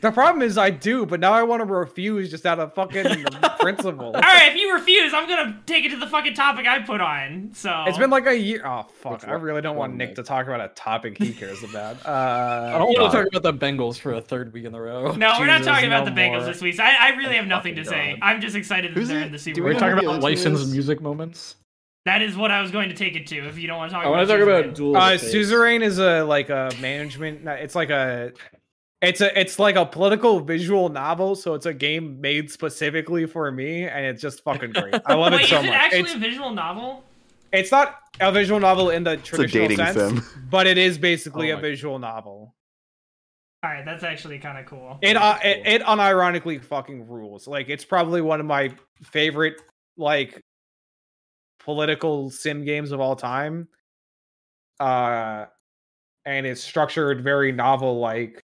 The problem is I do, but now I want to refuse just out of fucking principle. All right, if you refuse, I'm gonna take it to the fucking topic I put on. So It's been like a year. Oh fuck! Which I really don't want Nick Nick? to talk about a topic he cares about. I Uh, don't want to talk about the Bengals for a third week in a row. No, we're not Jesus, talking about no the Bengals more. this week. I, I really have nothing to fucking say. God. I'm just excited that Who's they're it? in the Do Super we We're talking about the other team licensed is? music moments. That is what I was going to take it to. If you don't want to talk I want to talk Suzerain. about Duel. uh, of the Fates. Suzerain is a like a management. It's like a. It's a it's like a political visual novel, so it's a game made specifically for me, and it's just fucking great. I love Wait, it so is it much. actually It's a visual novel? it's not a visual novel in the traditional sense, sim. but it is basically Oh a my- visual novel. All right, that's actually kind of cool. It, uh, That's it it unironically fucking rules. Like it's probably one of my favorite like political sim games of all time. Uh and it's structured very novel like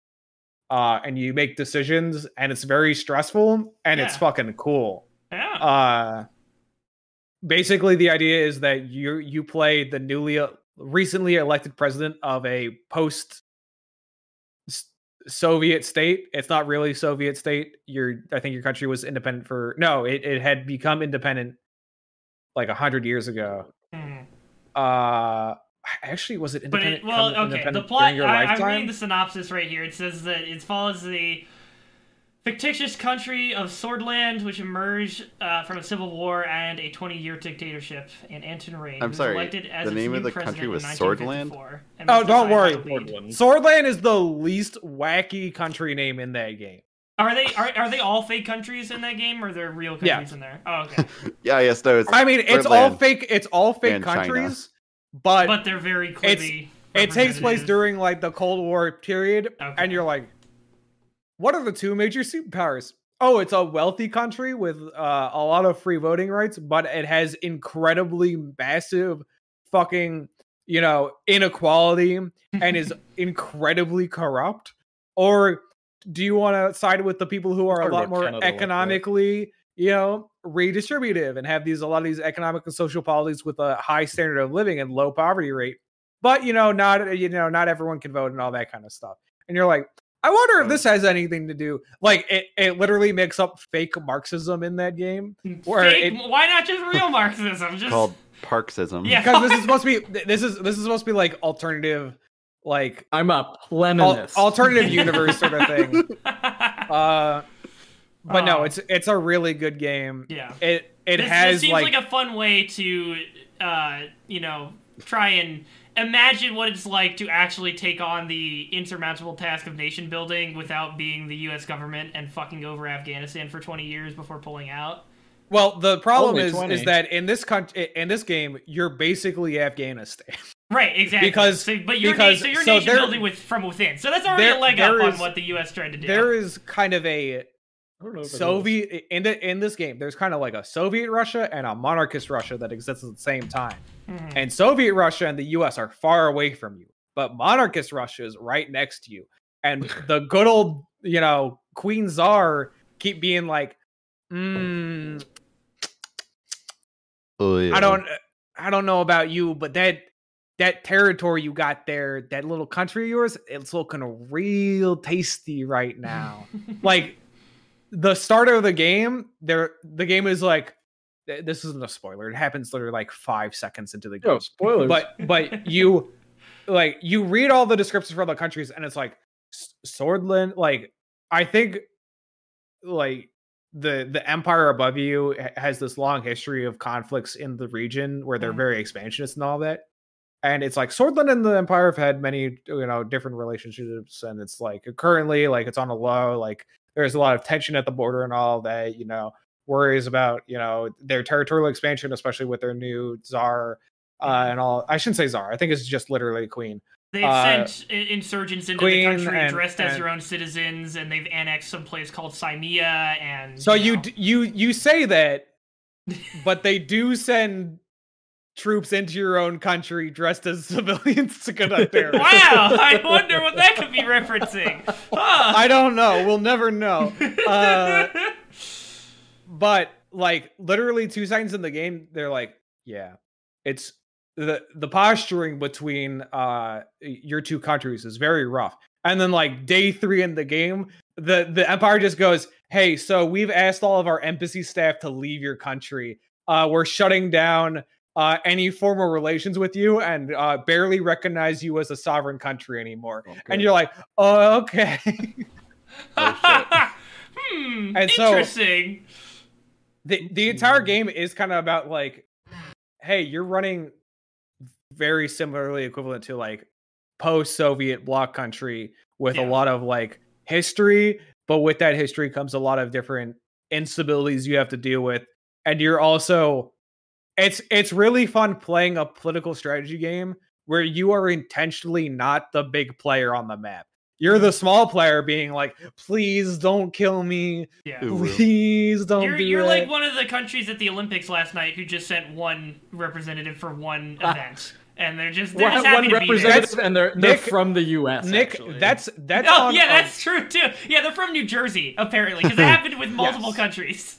uh and you make decisions and it's very stressful and it's fucking cool. Yeah. Uh basically the idea is that you you play the newly recently elected president of a post Soviet state. It's not really Soviet state. Your I think your country was independent for no, it, it had become independent like a hundred years ago. Mhm. Uh actually was it But independent? it, well, come okay. The plot. Your I, I'm reading the synopsis right here. It says that it follows the fictitious country of Sordland, which emerged uh, from a civil war and a 20-year dictatorship. And Anton Rayne, I'm was sorry, elected as the name of the country was Sordland? Oh, don't worry. by the lead. Sordland. Sordland is the least wacky country name in that game. Are they are, are they all fake countries in that game, or are there real Yeah. countries in there? Oh, okay. Yeah, yes, no, it's I mean, it's all fake. It's all fake countries. China. Countries, but, but they're very clearly. it takes place during like the Cold War period, Okay. and you're like, what are the two major superpowers? Oh, it's a wealthy country with uh, a lot of free voting rights, but it has incredibly massive fucking you know inequality and is incredibly corrupt. Or do you want to side with the people who are a Talk lot more Canada like economically, you know, redistributive and have these a lot of these economic and social policies with a high standard of living and low poverty rate? But you know, not you know, not everyone can vote and all that kind of stuff. And you're like, I wonder if this has anything to do. Like, it, it literally makes up fake Marxism in that game where Fake- it- why not just real Marxism? Just called Parksism. Yeah. because this is supposed to be this is this is supposed to be like alternative, like I'm a al- alternative universe sort of thing. Uh, but no, Oh. it's it's a really good game. yeah. It it this, has this seems like, like, a fun way to, uh, you know, try and imagine what it's like to actually take on the insurmountable task of nation building without being the U.S. government and fucking over Afghanistan for 20 years before pulling out. well the problem Only is 20. is that in this country in this game you're basically Afghanistan. Right, exactly. Because- so, but you're because- so you're so nation there- building with from within. So that's already there- a leg up there on what the U.S. tried to do. There is kind of a I don't know if it is. Soviet in the in this game. There's kind of like a Soviet Russia and a monarchist Russia that exists at the same time. Mhm. And Soviet Russia and the US are far away from you, but monarchist Russia is right next to you. And the good old, you know, Queen Czar keep being like, mm, Oh, yeah. I don't I don't know about you, but that that territory you got there, that little country of yours, it's looking real tasty right now. like the start of the game, there the game is like this isn't a spoiler. It happens literally like five seconds into the game. Yo, spoilers. but but you like you read all the descriptions for the countries and it's like Sordland like I think like the the empire above you has this long history of conflicts in the region where they're Mhm. very expansionist and all that and it's like Sordland and the empire have had many you know different relationships and it's like currently like it's on a low like there's a lot of tension at the border and all that you know worries about you know their territorial expansion especially with their new czar uh, and all. I shouldn't say czar. I think it's just literally queen. They've Uh, sent insurgents into Queen the country and- dressed as their own citizens, and they've annexed some place called Crimea. And So you d- you you say that, but they do send troops into your own country dressed as civilians to conduct terror. wow! I wonder what that could be referencing. Huh. I don't know. We'll never know. Uh, but like literally two seconds in the game, they're like, yeah, it's the the posturing between uh your two countries is very rough. And then like day three in the game, the the empire just goes, hey, so we've asked all of our embassy staff to leave your country. Uh, we're shutting down uh, any formal relations with you and uh, barely recognize you as a sovereign country anymore. And you're like, oh, okay. hmm. And so- interesting. the the entire game is kind of about like hey you're running very similarly equivalent to like post soviet bloc country with Yeah. a lot of like history but with that history comes a lot of different instabilities you have to deal with and you're also it's it's really fun playing a political strategy game where you are intentionally not the big player on the map you're the small player being like please don't kill me Yeah. Please don't You're, do you're it. like one of the countries at the Olympics last night who just sent one representative for one event, and they're just they're One, just happy one to be there. representative, and they're, they're Nick- from the U.S. Nick, actually. that's that's Oh on, yeah, um, that's true too. Yeah, they're from New Jersey apparently because it happened with multiple Yes. countries.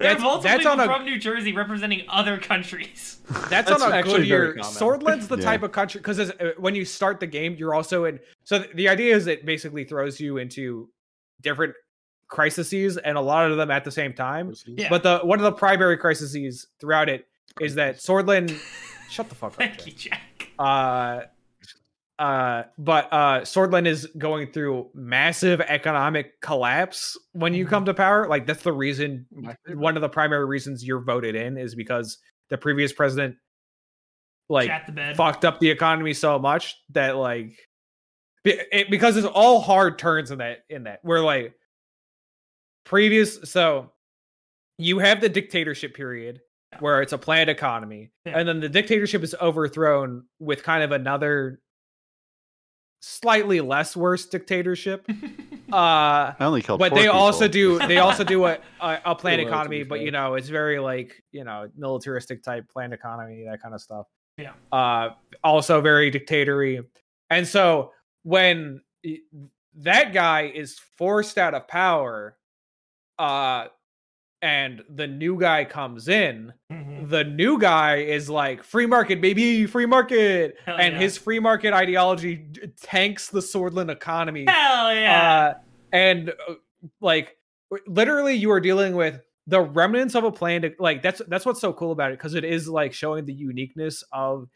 There are That's- multiple that's people a- from New Jersey representing other countries. that's, That's on a actually good very year. Sordland's the Yeah. type of country because uh, when you start the game, you're also in. So th- the idea is it basically throws you into different crises and a lot of them at the same time. Yeah. But the one of the primary crises throughout it is that Sordland. shut the fuck up. Thank Jack. you, Jack. uh uh but uh sordland is going through massive economic collapse when you Mhm. come to power like that's the reason one of the primary reasons you're voted in is because the previous president like Chat the bed. fucked up the economy so much that like it, because it's all hard turns in that in that where like previous so you have the dictatorship period where it's a planned economy Yeah. and then the dictatorship is overthrown with kind of another slightly less worse dictatorship uh I only killed. but four they also do they also do a a, a planned economy but fair. you know it's very like you know militaristic type planned economy that kind of stuff Yeah. uh also very dictatory and so when that guy is forced out of power uh and the new guy comes in Mhm. the new guy is like free market baby free market Hell and yeah. his free market ideology tanks the sordland economy Hell yeah. uh, and uh, like literally you are dealing with the remnants of a plan to like that's that's what's so cool about it because it is like showing the uniqueness of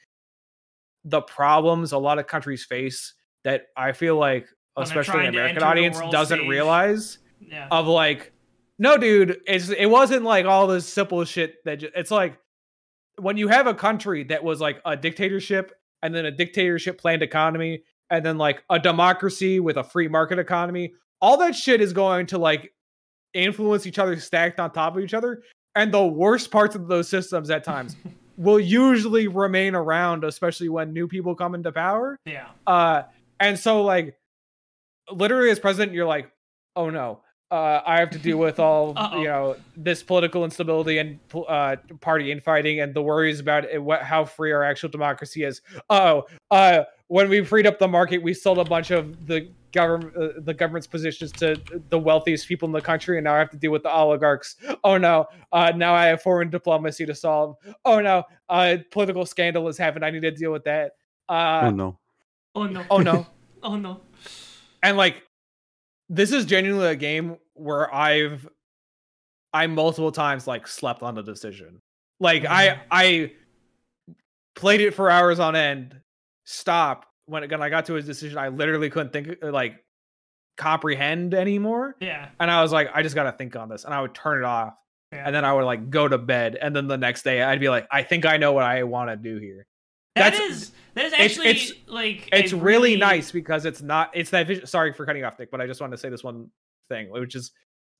the problems a lot of countries face that i feel like especially the american audience doesn't stage. realize yeah. of like no dude it's it wasn't like all this simple shit that ju- it's like when you have a country that was like a dictatorship and then a dictatorship planned economy and then like a democracy with a free market economy all that shit is going to like influence each other stacked on top of each other and the worst parts of those systems at times will usually remain around especially when new people come into power yeah. uh and so like literally as president you're like oh no uh i have to deal with all Uh-oh. you know this political instability and uh party infighting and the worries about it, what how free our actual democracy is. Oh uh when we freed up the market we sold a bunch of the government uh, the government's positions to the wealthiest people in the country and now i have to deal with the oligarchs. Oh no. Uh now i have foreign diplomacy to solve. Oh no. Uh political scandal has happened i need to deal with that. Uh Oh no. Oh no. oh no. Oh no. and like this is genuinely a game where i've i multiple times like slept on the decision. Like i Mhm. i played it for hours on end stopped. When, it, when i got to a decision i literally couldn't think uh, like comprehend anymore. Yeah. and i was like i just gotta think on this. And i would turn it off. Yeah. and then i would like go to bed. And then the next day i'd be like i think i know what i want to do here That That's- is that is actually it's- like it's really nice because it's not it's that vision sorry for cutting off nick but i just wanted to say this one thing which is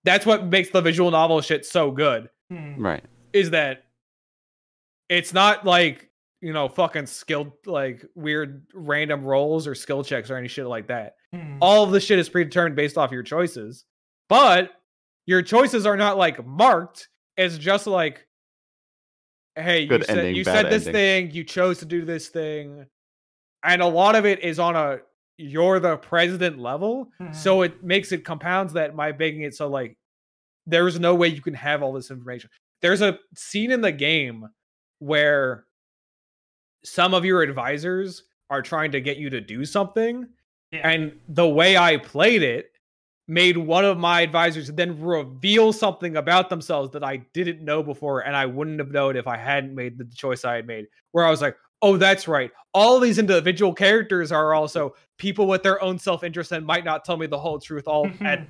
that's what makes the visual novel shit so good Hmm. Right. is that it's not like you know, fucking skilled like weird random rolls or skill checks or any shit like that. Hmm. All of the shit is predetermined based off your choices. But your choices are not like marked. It's just like hey, you said ending, you said this ending. thing, you chose to do this thing. And a lot of it is on a you're the president level. Mhm. So it makes it compounds that by making it so like there's no way you can have all this information. There's a scene in the game where some of your advisors are trying to get you to do something. Yeah. And the way I played it made one of my advisors then reveal something about themselves that I didn't know before and I wouldn't have known if I hadn't made the choice I had made. Where I was like, oh, that's right. All these individual characters are also people with their own self interest and might not tell me the whole truth all mm-hmm. at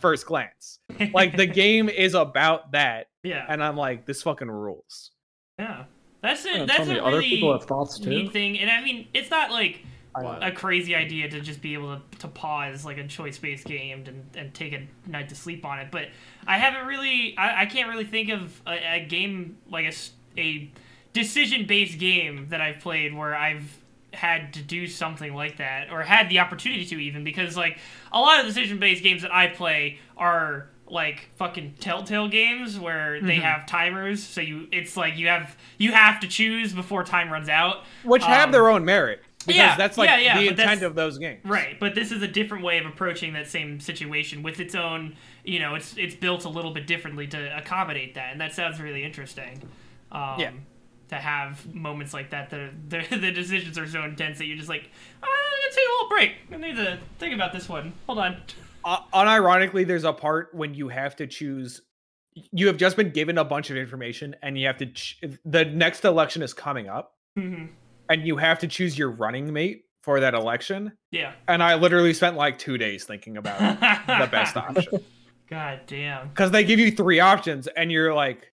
first glance. Like the game is about that. yeah, And I'm like, this fucking rules. yeah. That's Yeah, it. That's tell me, other people have thoughts too. neat thing, and I mean, it's not like What? A crazy idea to just be able to, to pause like a choice based game and, and take a night to sleep on it. But I haven't really, I, I can't really think of a, a game like a, a decision based game that I've played where I've had to do something like that or had the opportunity to even because like a lot of decision based games that I play are like fucking telltale games where they Mhm. have timers so you it's like you have you have to choose before time runs out Which have Um, their own merit. Because yeah, that's like yeah, yeah, the intent of those games. Right, but this is a different way of approaching that same situation with its own, you know, it's it's built a little bit differently to accommodate that, and that sounds really interesting. Um, Yeah. To have moments like that, the, the the decisions are so intense that you're just like, I'm gonna take a little break. I need to think about this one. Hold on. Uh, unironically, there's a part when you have to choose. You have just been given a bunch of information, and you have to. Ch- the next election is coming up, Mhm. And you have to choose your running mate for that election. Yeah. And I literally spent like two days thinking about the best option God damn. because they give you three options, and you're like.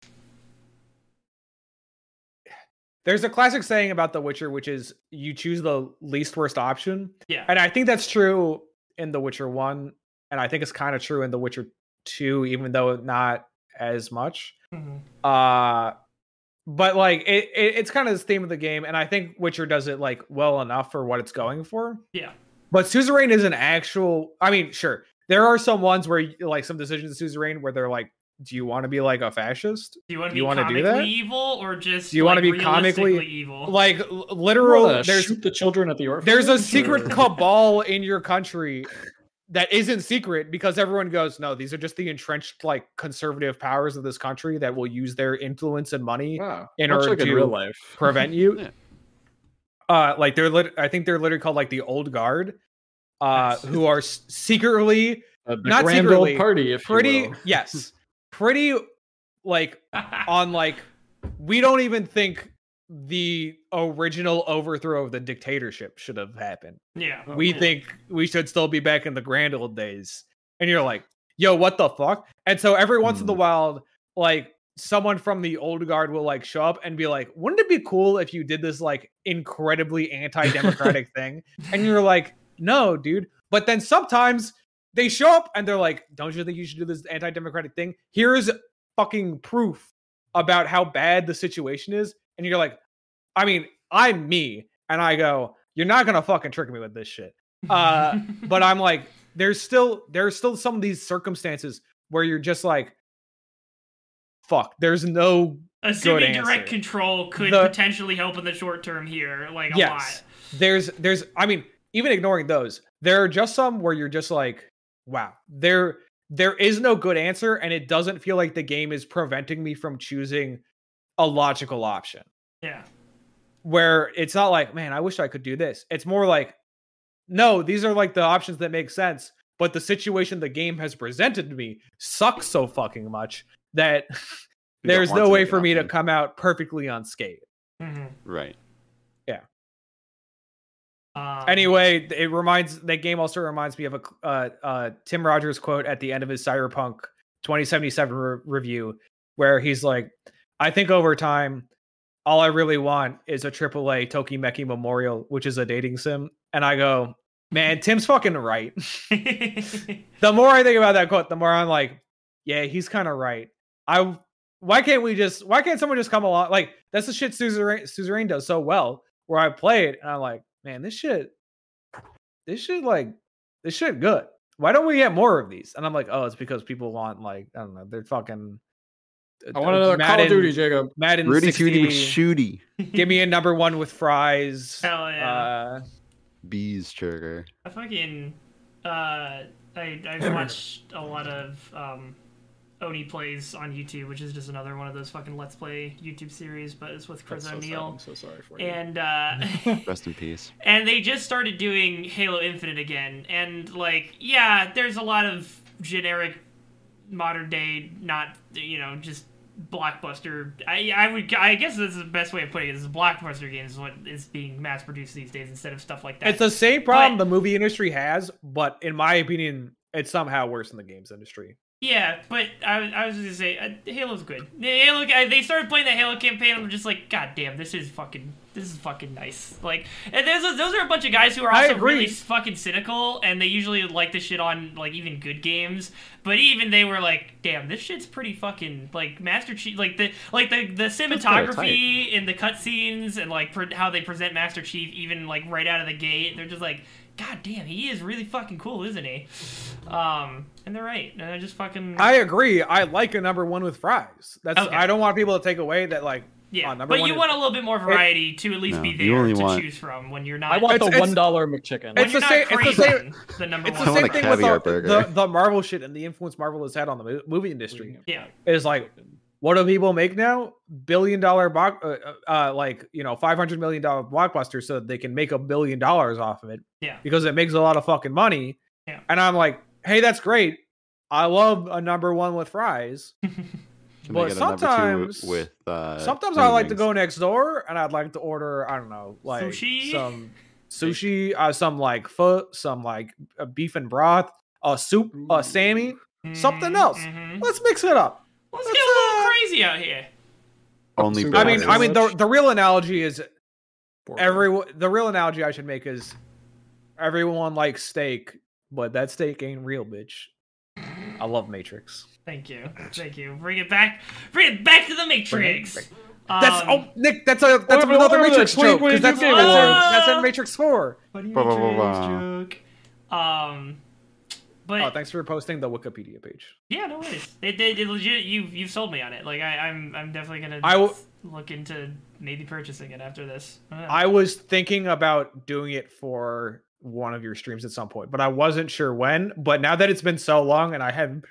There's a classic saying about The Witcher, which is you choose the least worst option. Yeah. And I think that's true in The Witcher 1. And I think it's kind of true in The Witcher 2, even though not as much. Mm-hmm. Uh but like it, it it's kind of the theme of the game, and I think Witcher does it like well enough for what it's going for. Yeah. But Suzerain is an actual I mean, sure. There are some ones where you- like some decisions in Suzerain where they're like, do you want to be like a fascist? Do you want to Do be you wanna do that? evil or just Do you wanna be comically- evil? Like l- literal there's shoot the children at the orphanage. there's a secret cabal in your country that isn't secret because everyone goes, no, these are just the entrenched like conservative powers of this country that will use their influence and money Wow. in Much order like in to real life. prevent you. Yeah. Uh, like they're lit- I think they're literally called like the old guard, uh, Nice. who are s- secretly Uh, the Not grand secretly, old party, if pretty you will. yes, pretty like on like we don't even think the original overthrow of the dictatorship should have happened. yeah. Oh, we cool. think we should still be back in the grand old days. And you're like, yo, what the fuck? And so every once in the Hmm. while, like someone from the old guard will like show up and be like, wouldn't it be cool if you did this like incredibly anti-democratic thing? And you're like, no, dude. But then sometimes they show up and they're like, don't you think you should do this anti-democratic thing? Here's fucking proof about how bad the situation is. And you're like, I mean, I'm me. And I go, you're not gonna fucking trick me with this shit uh, but I'm like, there's still there's still some of these circumstances where you're just like, fuck. There's no assuming direct control could The- potentially help in the short term here, like a yes. lot. There's there's I mean, even ignoring those, there are just some where you're just like, wow, there there is no good answer, and it doesn't feel like the game is preventing me from choosing a logical option. Yeah. Where it's not like, man, I wish I could do this. It's more like, no, these are like the options that make sense, but the situation the game has presented to me sucks so fucking much that there's no way for me to come out perfectly unscathed. hmm Right. Um, Anyway, it reminds that game also reminds me of a uh, uh, Tim Rogers quote at the end of his Cyberpunk 2077 re- review, where he's like, "I think over time, all I really want is a AAA Tokimeki Memorial, which is a dating sim." And I go, "Man, Tim's fucking right." the more I think about that quote, the more I'm like, "Yeah, he's kind of right." I why can't we just why can't someone just come along like that's the shit Suzerain, Suzerain does so well where I play it and I'm like, man, this shit this shit like this shit good. Why don't we get more of these? And I'm like, oh, it's because people want like I don't know, they're fucking. I want another Call of Duty, Jacob. Madden Rudy 60, Tooty McShooty. Give me a number one with fries. Hell yeah. Uh, Bees trigger. I fucking uh I I watched a lot of um Oney plays on YouTube, which is just another one of those fucking Let's Play YouTube series, but it's with Chris That's so. O'Neill. I'm so sorry for you. And uh Rest in peace. and they just started doing Halo Infinite again. And like, yeah, there's a lot of generic modern day, not you know, just blockbuster. I I would I guess this is the best way of putting it. Is blockbuster games is what is being mass produced these days instead of stuff like that. it's the same problem But- the movie industry has, but in my opinion, it's somehow worse in the games industry. Yeah, but I, was- I was just gonna say uh, Halo's good. Halo, they started playing the Halo campaign. And I'm just like, God damn, this is fucking, this is fucking nice. Like, and there's a, those are a bunch of guys who are also really fucking cynical, and they usually like to shit on like even good games. But even they were like, damn, this shit's pretty fucking like Master Chief, like the like the the cinematography in the cutscenes and like how they present Master Chief, even like right out of the gate. They're just like. God damn, he is really fucking cool, isn't he? Um, and they're right. And they're just fucking. I agree. I like a number one with fries. That's Okay. I don't want people to take away that like Yeah, uh, number but one you is- want a little bit more variety to at least No, be you there only to want- choose from when you're not. I want It's- the one dollar McChicken. when it's you're the not same- it's the craving the number It's one. the same thing with caviar the, burger. the the Marvel shit and the influence Marvel has had on the movie industry. Yeah, Is like, what do people make now? Billion dollar block, uh, uh, like you know, five hundred million dollar blockbusters, so that they can make a billion dollars off of it. Yeah. because it makes a lot of fucking money. Yeah. and I'm like, hey, that's great. I love a number one with fries. But I get a number two sometimes- with uh Sometimes onion I like to go next door and I'd like to order, I don't know, like Sushi? some sushi, uh, some like foot, some like uh, beef and broth, a soup, a Sammy. Something Mhm, else. mhm. Let's mix it up. Let's let's, get a little uh, crazy out here. only I mean, I mean, the the real analogy is everyone. the real analogy I should make is everyone likes steak, but that steak ain't real, bitch. I love Matrix. Thank you, thank you. Bring it back. Bring it back to the Matrix. Bring That's Um, oh Nick, that's a that's Wait, wait, another wait, wait, Matrix wait, joke because that's, wait, that's, wait, in, that's in Matrix Four. funny Matrix bah. joke. Um, but Oh, thanks for posting the Wikipedia page. Yeah, no worries. It, it, it legit. You you've sold me on it. Like I, I'm I'm definitely gonna I w- look into maybe purchasing it after this. I. I was thinking about doing it for one of your streams at some point, but I wasn't sure when. But now that it's been so long and I haven't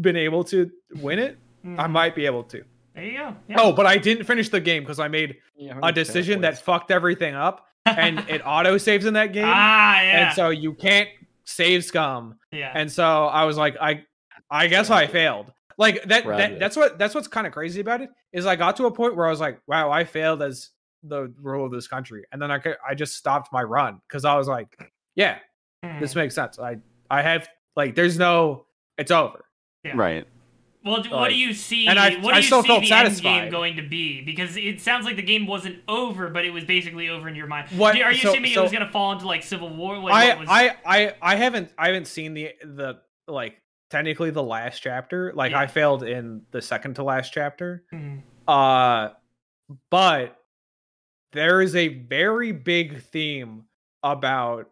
been able to win it, I Mhm. might be able to. There you go. Yeah. Oh, but I didn't finish the game because I made Yeah, a decision that fucked everything up, and it auto saves in that game, ah yeah and so you can't save scum. yeah. And so I was like, I, I guess I failed. Like that, that that's what that's what's kind of crazy about it is I got to a point where I was like, wow, I failed as the rule of this country, and then I could, I just stopped my run because I was like, yeah, Hmm. this makes sense. I I have like, there's no, it's over. Yeah. right. Well, do- what do you see? and I- what do I you still see felt the end game going to be? Because it sounds like the game wasn't over, but it was basically over in your mind. What- Are you so- assuming so- it was going to fall into like Civil War? Like, I, what was... I I I haven't I haven't seen the the like technically the last chapter. Like Yeah. I failed in the second to last chapter. Mhm. Uh but there is a very big theme about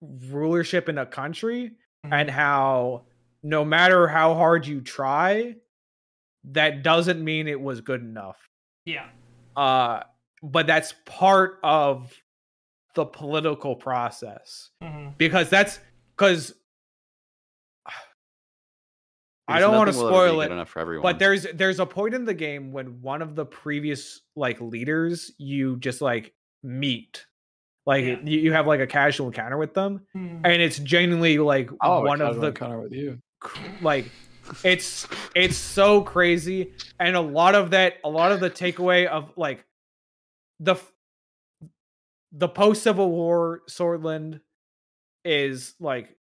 rulership in a country Mhm. and how no matter how hard you try, that doesn't mean it was good enough. yeah. Uh but that's part of the political process Mhm. because that's because I don't want to nothing will ever be spoil it, enough for everyone. but there's there's a point in the game when one of the previous like leaders you just like meet, like Yeah. you, you have like a casual encounter with them, Mhm. and it's genuinely like Oh, one of the encounter with you. Like it's it's so crazy. And a lot of that a lot of the takeaway of like the the post civil war sordland is like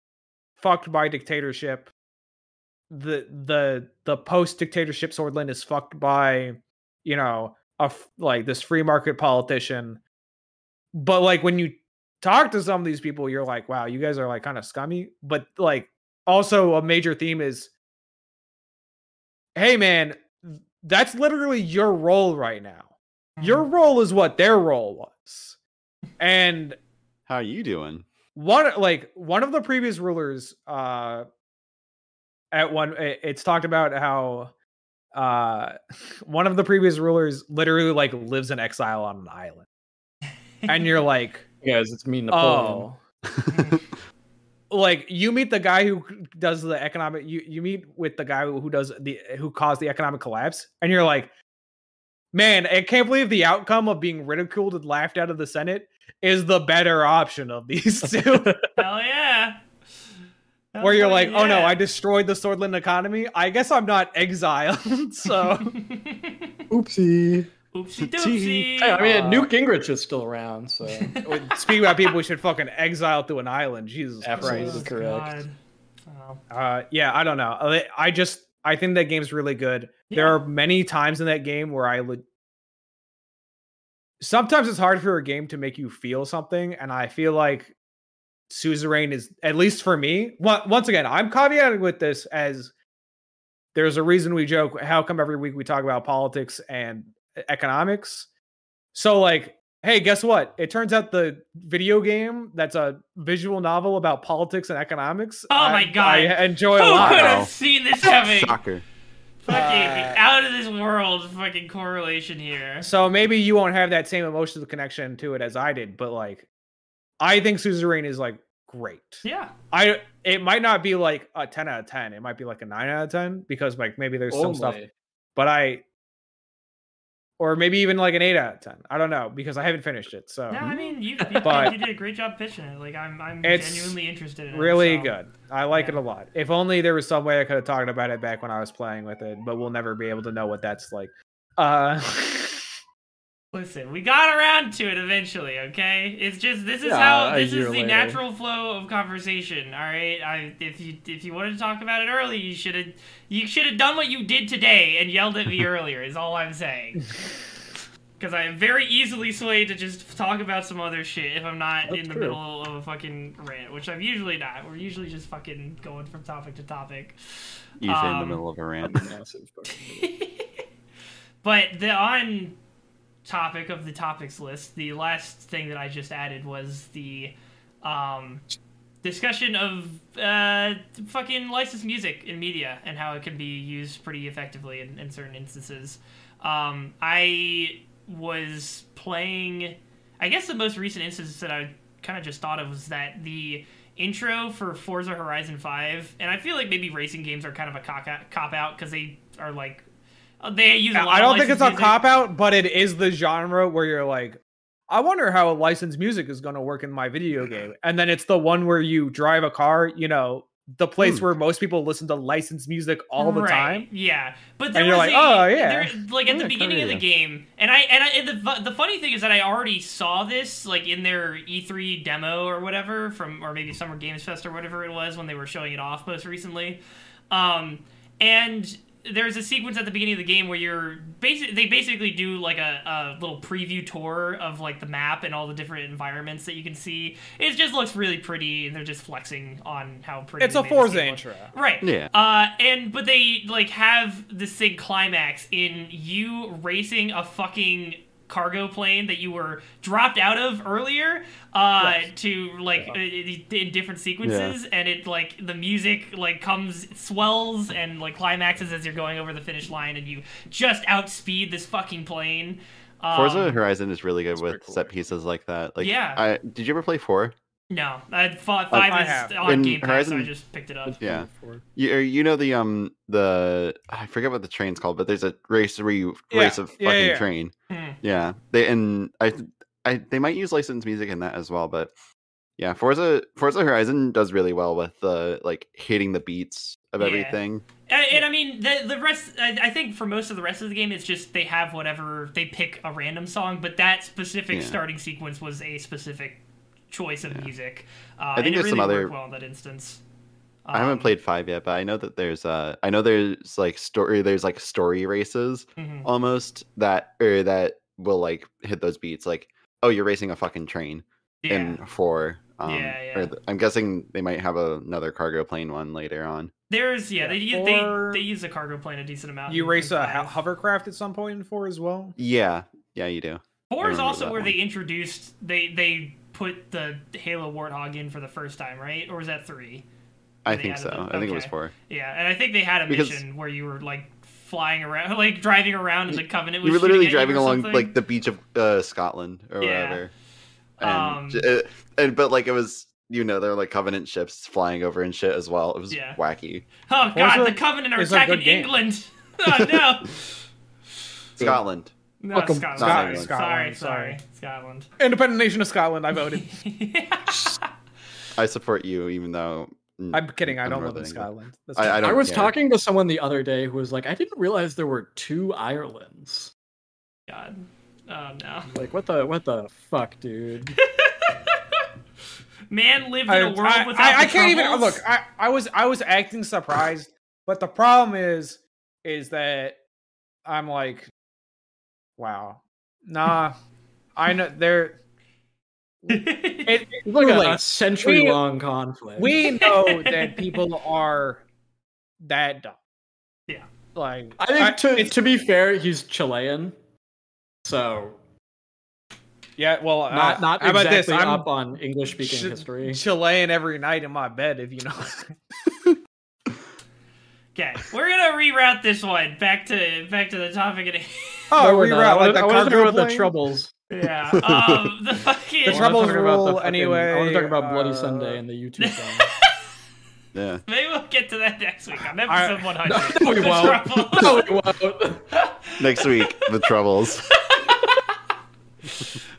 fucked by dictatorship. The the the post dictatorship sordland is fucked by you know a like this free market politician. But like when you talk to some of these people you're like wow you guys are like kind of scummy. But like also a major theme is hey man that's literally your role right now. Your Mm-hmm. role is what their role was. And How are you doing? one like one of the previous rulers uh at one it- it's talked about how uh one of the previous rulers literally like lives in exile on an island and you're like yes it's me, Napoleon. oh. like you meet the guy who does the economic you you meet with the guy who who does the who caused the economic collapse and you're like man i can't believe the outcome of being ridiculed and laughed out of the senate is the better option of these two Hell yeah. Hell where you're like fucking oh no i destroyed the sordland economy i guess i'm not exiled so Oopsie. Oopsie doopsie. Hey, I mean, Uh, Newt Gingrich is still around, so speaking about people we should fucking exile to an island jesus Absolutely. christ correct. Oh. Uh, yeah, I don't know. I- I just I think that game's really good. There are many times in that game where I would. Sometimes it's hard for a game to make you feel something, and I feel like Suzerain is at least for me. on- Once again, I'm caveating with this as there's a reason we joke. How come every week we talk about politics and economics? So like, hey, guess what? It turns out the video game that's a visual novel about politics and economics. Oh I- my God. I enjoy a Who lot. could Wow. have seen this coming? Shocker. Fucking Uh, out of this world fucking correlation here. So maybe you won't have that same emotional connection to it as I did, but like, I think Suzerain is like great. Yeah. I it might not be like a ten out of ten. It might be like a nine out of ten because like maybe there's some stuff, but I. Or maybe even like an eight out of ten. I don't know because I haven't finished it. So No, I mean you, you, But- you did a great job pitching it. Like I'm I'm genuinely interested in it. really so- good. I like it a lot. If only there was some way I could have talked about it back when I was playing with it, but we'll never be able to know what that's like. Uh Listen, we got around to it eventually, okay? It's just this is Yeah, how this is the later. natural flow of conversation. All right, I if you if you wanted to talk about it early, you should have you should have done what you did today and yelled at me earlier. Is all I'm saying. Because I am very easily swayed to just talk about some other shit if I'm not That's in the true. middle of a fucking rant, which I'm usually not. We're usually just fucking going from topic to topic. Usually in the Um, middle of a rant. Massive but the on topic of the topics list, the last thing that I just added was the um, discussion of uh, fucking licensed music in media and how it can be used pretty effectively in, in certain instances. Um, I was playing. I guess the most recent instance that I kind of just thought of was that the intro for Forza Horizon 5, and I feel like maybe racing games are kind of a cop out, because they are like they use a lot I don't think it's a music. cop out, but it is the genre where you're like, I wonder how licensed music is going to work in my video game. And then it's the one where you drive a car, you know, the place Hmm. where most people listen to licensed music all the Right, time. Yeah, but there And you're was like, a- "Oh, yeah. there- like at the beginning of the game, and I and, I, and the the funny thing is that I already saw this like in their E3 demo or whatever from or maybe Summer Games Fest or whatever it was when they were showing it off most recently, um, and there's a sequence at the beginning of the game where you're basic they basically do like a, a little preview tour of like the map and all the different environments that you can see. It just looks really pretty, and they're just flexing on how pretty. It's a made this Forza game intro. Right. Yeah. Uh, and but they like have this big climax in you racing a fucking cargo plane that you were dropped out of earlier uh Yes. to like uh, in different sequences and it like the music like comes swells and like climaxes as you're going over the finish line and you just outspeed this fucking plane um, Forza Horizon is really good with cool. set pieces like that. Like, Yeah. I, did you ever play four? No I thought five I is have. on In game pass so i just picked it up Yeah. You you know the um the I forget what the train's called, but there's a race where you Yeah, race a fucking yeah, yeah, yeah. train. Hmm. Yeah, they and I I they might use licensed music in that as well, but yeah, Forza Forza Horizon does really well with the like hitting the beats of Yeah. everything. And, and I mean, the the rest. I, I think for most of the rest of the game, it's just they have whatever they pick a random song, but that specific Yeah. starting sequence was a specific choice of music. Uh, think and it there's some other- well in that instance. I haven't Um, played five yet, but I know that there's uh I know there's like story there's like story races mhm. almost that or that will like hit those beats like oh you're racing a fucking train in four. Um, Yeah, yeah. Or th- I'm guessing they might have a, another cargo plane one later on. There's yeah, they Yeah, use they, or- they use a cargo plane a decent amount. You race a ho- hovercraft at some point in four as well. Yeah, yeah, you do. Four is also where one. they introduced they they put the Halo Warthog in for the first time, right? Or was that three? I think so. the- I think it was four. Yeah, and I think they had a Because- mission where you were like flying around, like driving around, and the Covenant was You were literally driving along something. like the beach of uh, Scotland or Yeah. whatever. And, Um, j- uh, and but like it was you know there were like Covenant ships flying over and shit as well. It was Yeah. wacky. Oh god, the Covenant are is a attacking. England. Oh no. Scotland. No, Welcome- Scotland. Scotland, Sorry, Scotland, sorry, Scotland. Independent nation of Scotland. I voted. I support you even though mm, I'm kidding. I I'm don't live in Northern Scotland. That's I, I don't I was care. talking to someone the other day who was like, I didn't realize there were two Irelands. God. Oh no. Like, what the what the fuck, dude? Man lived in I, a world I- without I, I the can't even troubles. look. I, I was I was acting surprised, but the problem is is that I'm like, wow, nah. I know there. It, It's like a, truly, a century long conflict. we know that people are that dumb. Yeah. Like I think to it's- to be fair, he's Chilean, so yeah. Well, not uh, not how about exactly this? I'm up on English speaking Ch- history. Chilean every night in my bed, if you know. Okay, we're gonna reroute this one back to back to the topic at hand. oh, No, we're not. I reroute wanna- like the I want to cargo about the troubles. Yeah. Um. The fucking. The I wanna troubles talk about the rule fucking- anyway. I want to talk about Bloody uh, Sunday and the U2 song. Yeah. Maybe we'll get to that next week on I- episode 100. No, we won't. troubles. No, we won't. Next week, the troubles.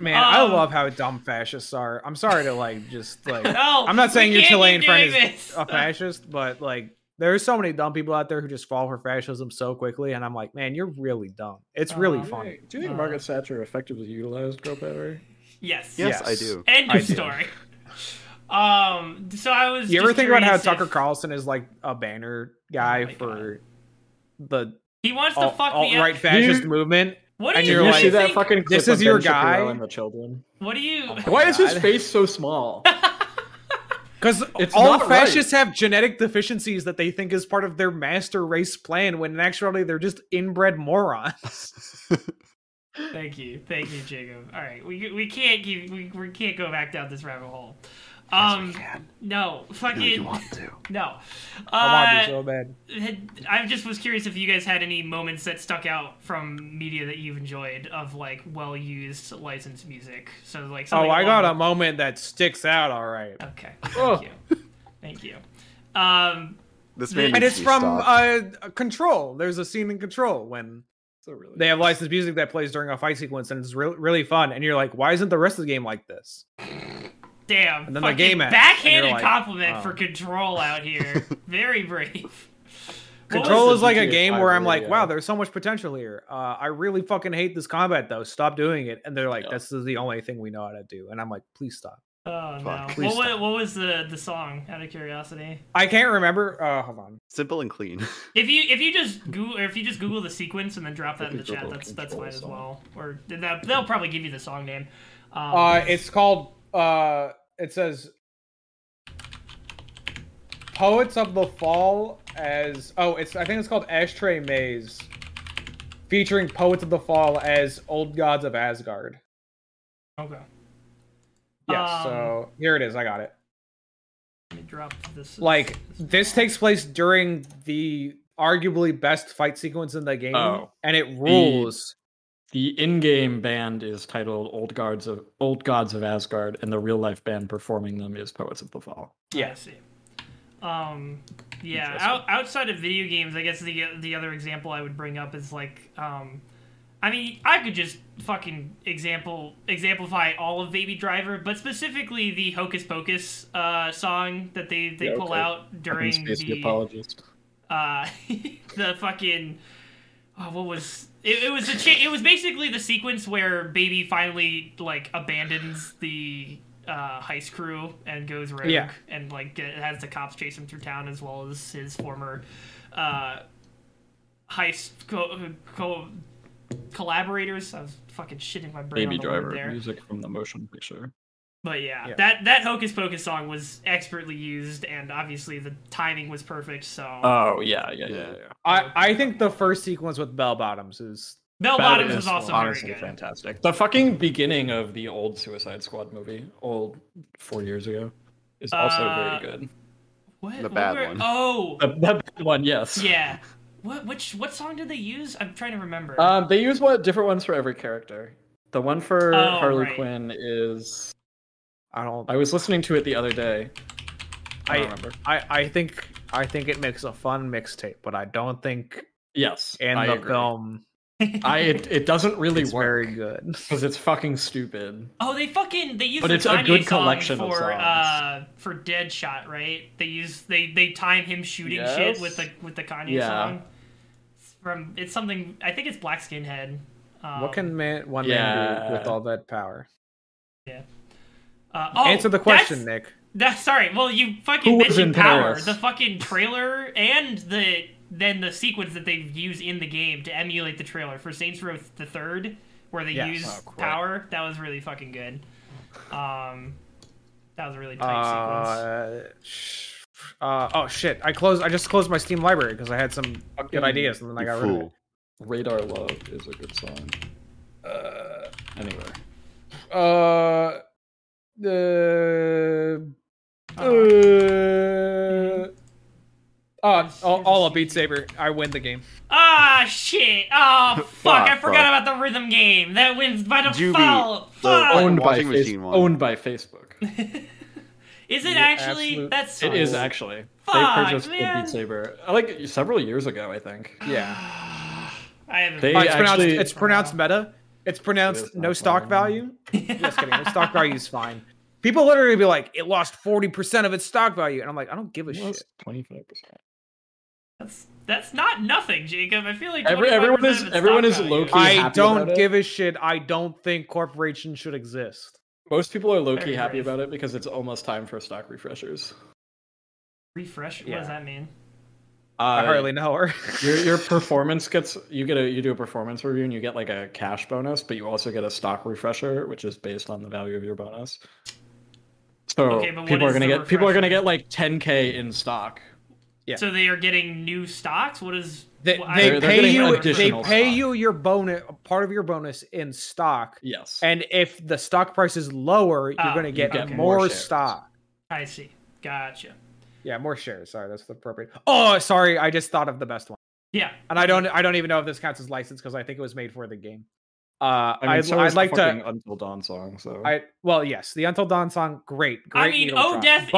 Man, I Um, love how dumb fascists are. I'm sorry to like just like No, I'm not saying we your Chilean keep friend doing is this. a fascist, but like there's so many dumb people out there who just fall for fascism so quickly, and I'm like, man, you're really dumb. It's really Uh, funny. Do you think Uh, Margaret Thatcher effectively utilized girl power? Yes. Yes, I do. End I of do. story. Um. So I was. You ever think about how curious Tucker Carlson is like a banner guy my for the He wants to fuck alt the right fascist You- movement? What do and you, you're you like- see that fucking clip This of is your Shapiro guy? and the children? What do you? Why is his face so small? Because all not right. fascists have genetic deficiencies that they think is part of their master race plan, when in actuality they're just inbred morons. Thank you, thank you, Jacob. All right, we we can't keep we, we can't go back down this rabbit hole. Um, no, fucking to. no. I want Uh, to so bad. I just was curious if you guys had any moments that stuck out from media that you've enjoyed of like well used licensed music. So like, Oh, I got a moment that sticks out. All right, Okay, Oh. thank you, thank you. Um, This And man and it's from uh, Control. There's a scene in Control when So really, they have licensed music that plays during a fight sequence, and it's re- really fun. And you're like, why isn't the rest of the game like this? Damn, And then the fucking game ends, backhanded like, compliment oh. for Control out here. Very brave. Control is like a game where I'm like, radio. wow, there's so much potential here. Uh, I really fucking hate this combat though. Stop doing it. And they're like, Yeah. this is the only thing we know how to do. And I'm like, please stop. Oh no! Please What, stop. what was the the song? Out of curiosity. I can't remember. Uh, hold on. Simple and clean. If you if you just Google or if you just Google the sequence and then drop that in the chat, that's that's fine as well. Or that they'll probably give you the song name. Um, Uh, it's called. Uh, it says Poets of the Fall as. Oh, it's. I think it's called Ashtray Maze, featuring Poets of the Fall as Old Gods of Asgard. okay. Yes. Um, so here it is. I got it. Let me drop this. like this takes place during the arguably best fight sequence in the game Oh. and it rules the in-game band is titled "Old Gods of Old Gods of Asgard," and the real-life band performing them is Poets of the Fall. Yeah. I see. Um, yeah. Out, outside of video games, I guess the the other example I would bring up is like, um, I mean, I could just fucking example exemplify all of Baby Driver, but specifically the Hocus Pocus uh, song that they they Yeah, pull okay. out during the apologist. uh, the fucking oh, what was it, it was a cha- it was basically the sequence where baby finally like abandons the uh, heist crew and goes rogue Yeah. and like get, has the cops chase him through town as well as his former uh, heist co- co- collaborators I was fucking shitting my brain Baby on the word Driver there music from the motion picture. But yeah, Yeah. that that Hocus Pocus song was expertly used, and obviously the timing was perfect. So Oh yeah, yeah, yeah. Yeah. yeah. I, I think the first sequence with Bell Bottoms is Bell Bottoms is was also honestly very good. fantastic. The fucking beginning of the old Suicide Squad movie, old four years ago, is also Uh, very good. What, The what bad were- one. Oh, The, the bad one, yes. yeah. What which what song did they use? I'm trying to remember. Um, they use what different ones for every character. The one for Oh, Harley right. Quinn is. I don't I was listening to it the other day. I I- don't remember. I, I think I think it makes a fun mixtape, but I don't think Yes, and I the agree. film I it, it doesn't really it's work very good. because it's fucking stupid. oh, they fucking they used But the it's a Kanye good song collection for songs. uh for Deadshot, right? They use they they time him shooting shit with the with the Kanye Yeah. song. It's from it's something I think it's Black Skinhead. Um, what can man one man do with all that power? Uh, oh, Answer the question, that's- Nick. That's sorry. Well, you fucking Who mentioned power. Paris? The fucking trailer and the then the sequence that they use in the game to emulate the trailer for Saints Row the Third, where they Yes. use Oh, power. That was really fucking good. Um, that was a really tight sequence. Uh, sh- uh, oh shit! I closed. I just closed my Steam library because I had some good ideas, and then I You got rid of it. Radar Love is a good song. Uh, anyway. Uh, the. Uh, Uh, oh, all, all a Beat Saber. I win the game. Ah shit! Oh fuck! I forgot fuck. about the rhythm game. That wins by Juby, default. the Fuck. Owned by, washing face- machine one. owned by Facebook. Is it You're actually? absolute- That's It is so- actually. Fuck, they purchased the man. Beat Saber uh, like several years ago, I think. Yeah. I haven't. They Oh, it's pronounced. actually- It's pronounced meta. It's pronounced is no stock meta. value. Just kidding. The stock value is fine. People literally be like, "It lost forty percent of its stock value," and I'm like, "I don't give a shit." Twenty five percent. That's that's not nothing, Jacob. I feel like Every- everyone is- everyone is low-key I happy don't about it. give a shit. I don't think corporations should exist. Most people are low key happy about it because it's almost time for stock refreshers. refresh. What Yeah. does that mean? I Uh, hardly know her. your your performance gets you get a you do a performance review and you get like a cash bonus, but you also get a stock refresher, which is based on the value of your bonus. So Okay, people are gonna the get people are gonna get like 10k in stock. Yeah. So they are getting new stocks. What is? They, well, they They're- they're pay you. They pay stock. you your bonus, part of your bonus in stock. Yes. And if the stock price is lower, you're Ah, going to get, get more, more stock. I see. Gotcha. Yeah, more shares. Sorry, that's the appropriate. Oh, sorry, I just thought of the best one, Yeah. and I don't. I don't even know if this counts as licensed because I think it was made for the game. Uh, I mean, I'd, so I'd like fucking to. Until Dawn song. So I well, yes, the Until Dawn song, great. great I mean, needle Oh drop. Death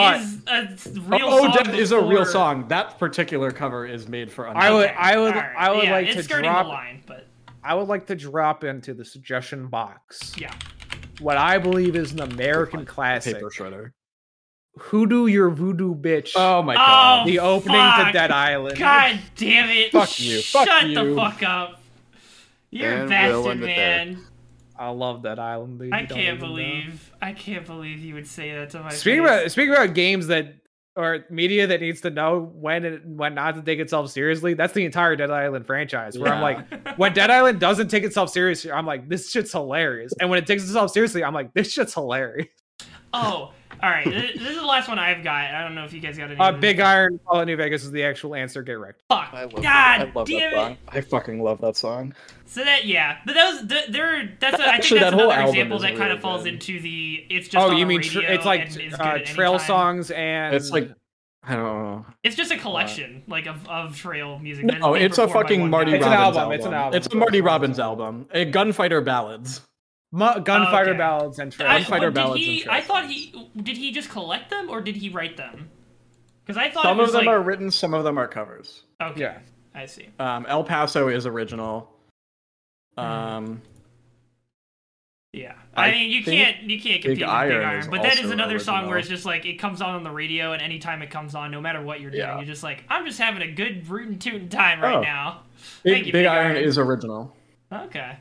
is a real oh, song. Death is a real song. That particular cover is made for Until I would- Okay, Dawn. I would- alright. I would yeah, like it's to skirting drop- the line, but I would like to drop into the suggestion box yeah. what I believe is an American classic. Paper Shredder. Hoodoo Your Voodoo Bitch. Oh my Oh, god. the opening fuck. to Dead Island. God damn it! Fuck you, fuck Shut the fuck up. You're a And bastard, we'll end it man. I love Dead Island. Dude. I can't even know. believe. I can't believe you would say that to my Speaking face. about speaking about games that or media that needs to know when and when not to take itself seriously. That's the entire Dead Island franchise. Where I'm like, when Dead Island doesn't take itself seriously, I'm like, this shit's hilarious. And when it takes itself seriously, I'm like, this shit's hilarious. Oh, all right. This this is the last one I've got. I don't know if you guys got any. Uh. Big Iron, Fallout New Vegas is the actual answer. Get wrecked. Fuck. I love God that. I love damn that it. song. I fucking love that song. So that yeah, but that was th- there. That's a, I think Actually, that's that whole another album example is that kind of falls good. into the it's just. Oh, on you the mean tr- it's like and is good uh, trail time. songs and It's like I don't know. It's just a collection like of, of trail music. that is No, it's a fucking Marty guy. It's an album, it's an album. It's a Marty Robbins album. A Gunfighter Ballads. Mu- gunfighter Okay. ballads and trail. I, Gunfighter but did ballads he, and trail I thought he did he just collect them or did he write them? Because I thought Some it was of them like, are written, some of them are covers. Okay, Yeah. I see. Um, El Paso is original. Hmm. Um, Yeah, I, I mean you can't you can't compete with Big Iron Iron, but that is also another song where it's just like it comes on on the radio, and anytime it comes on, no matter what you're doing, Yeah. you're just like I'm just having a good rootin' tootin' time right Oh. now. Big, Thank you, Big Big Iron Iron. is original. Okay.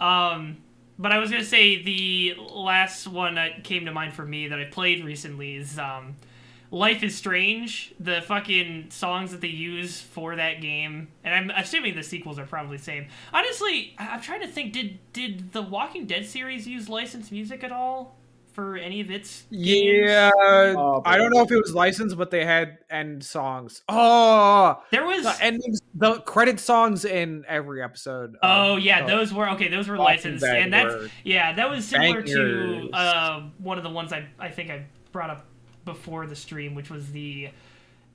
Um, but I was gonna say the last one that came to mind for me that I played recently is um, "Life is Strange." The fucking songs that they use for that game, and I'm assuming the sequels are probably the same. Honestly, I'm trying to think. Did did the Walking Dead series use licensed music at all for any of its games? Yeah, Oh, I don't know if it was licensed, but they had end songs. Oh, There was the endings, the credit songs in every episode. of- Oh yeah, of those were okay. Those were licensed, Dead and that's were yeah, that was similar to uh, one of the ones I I think I brought up before the stream, which was the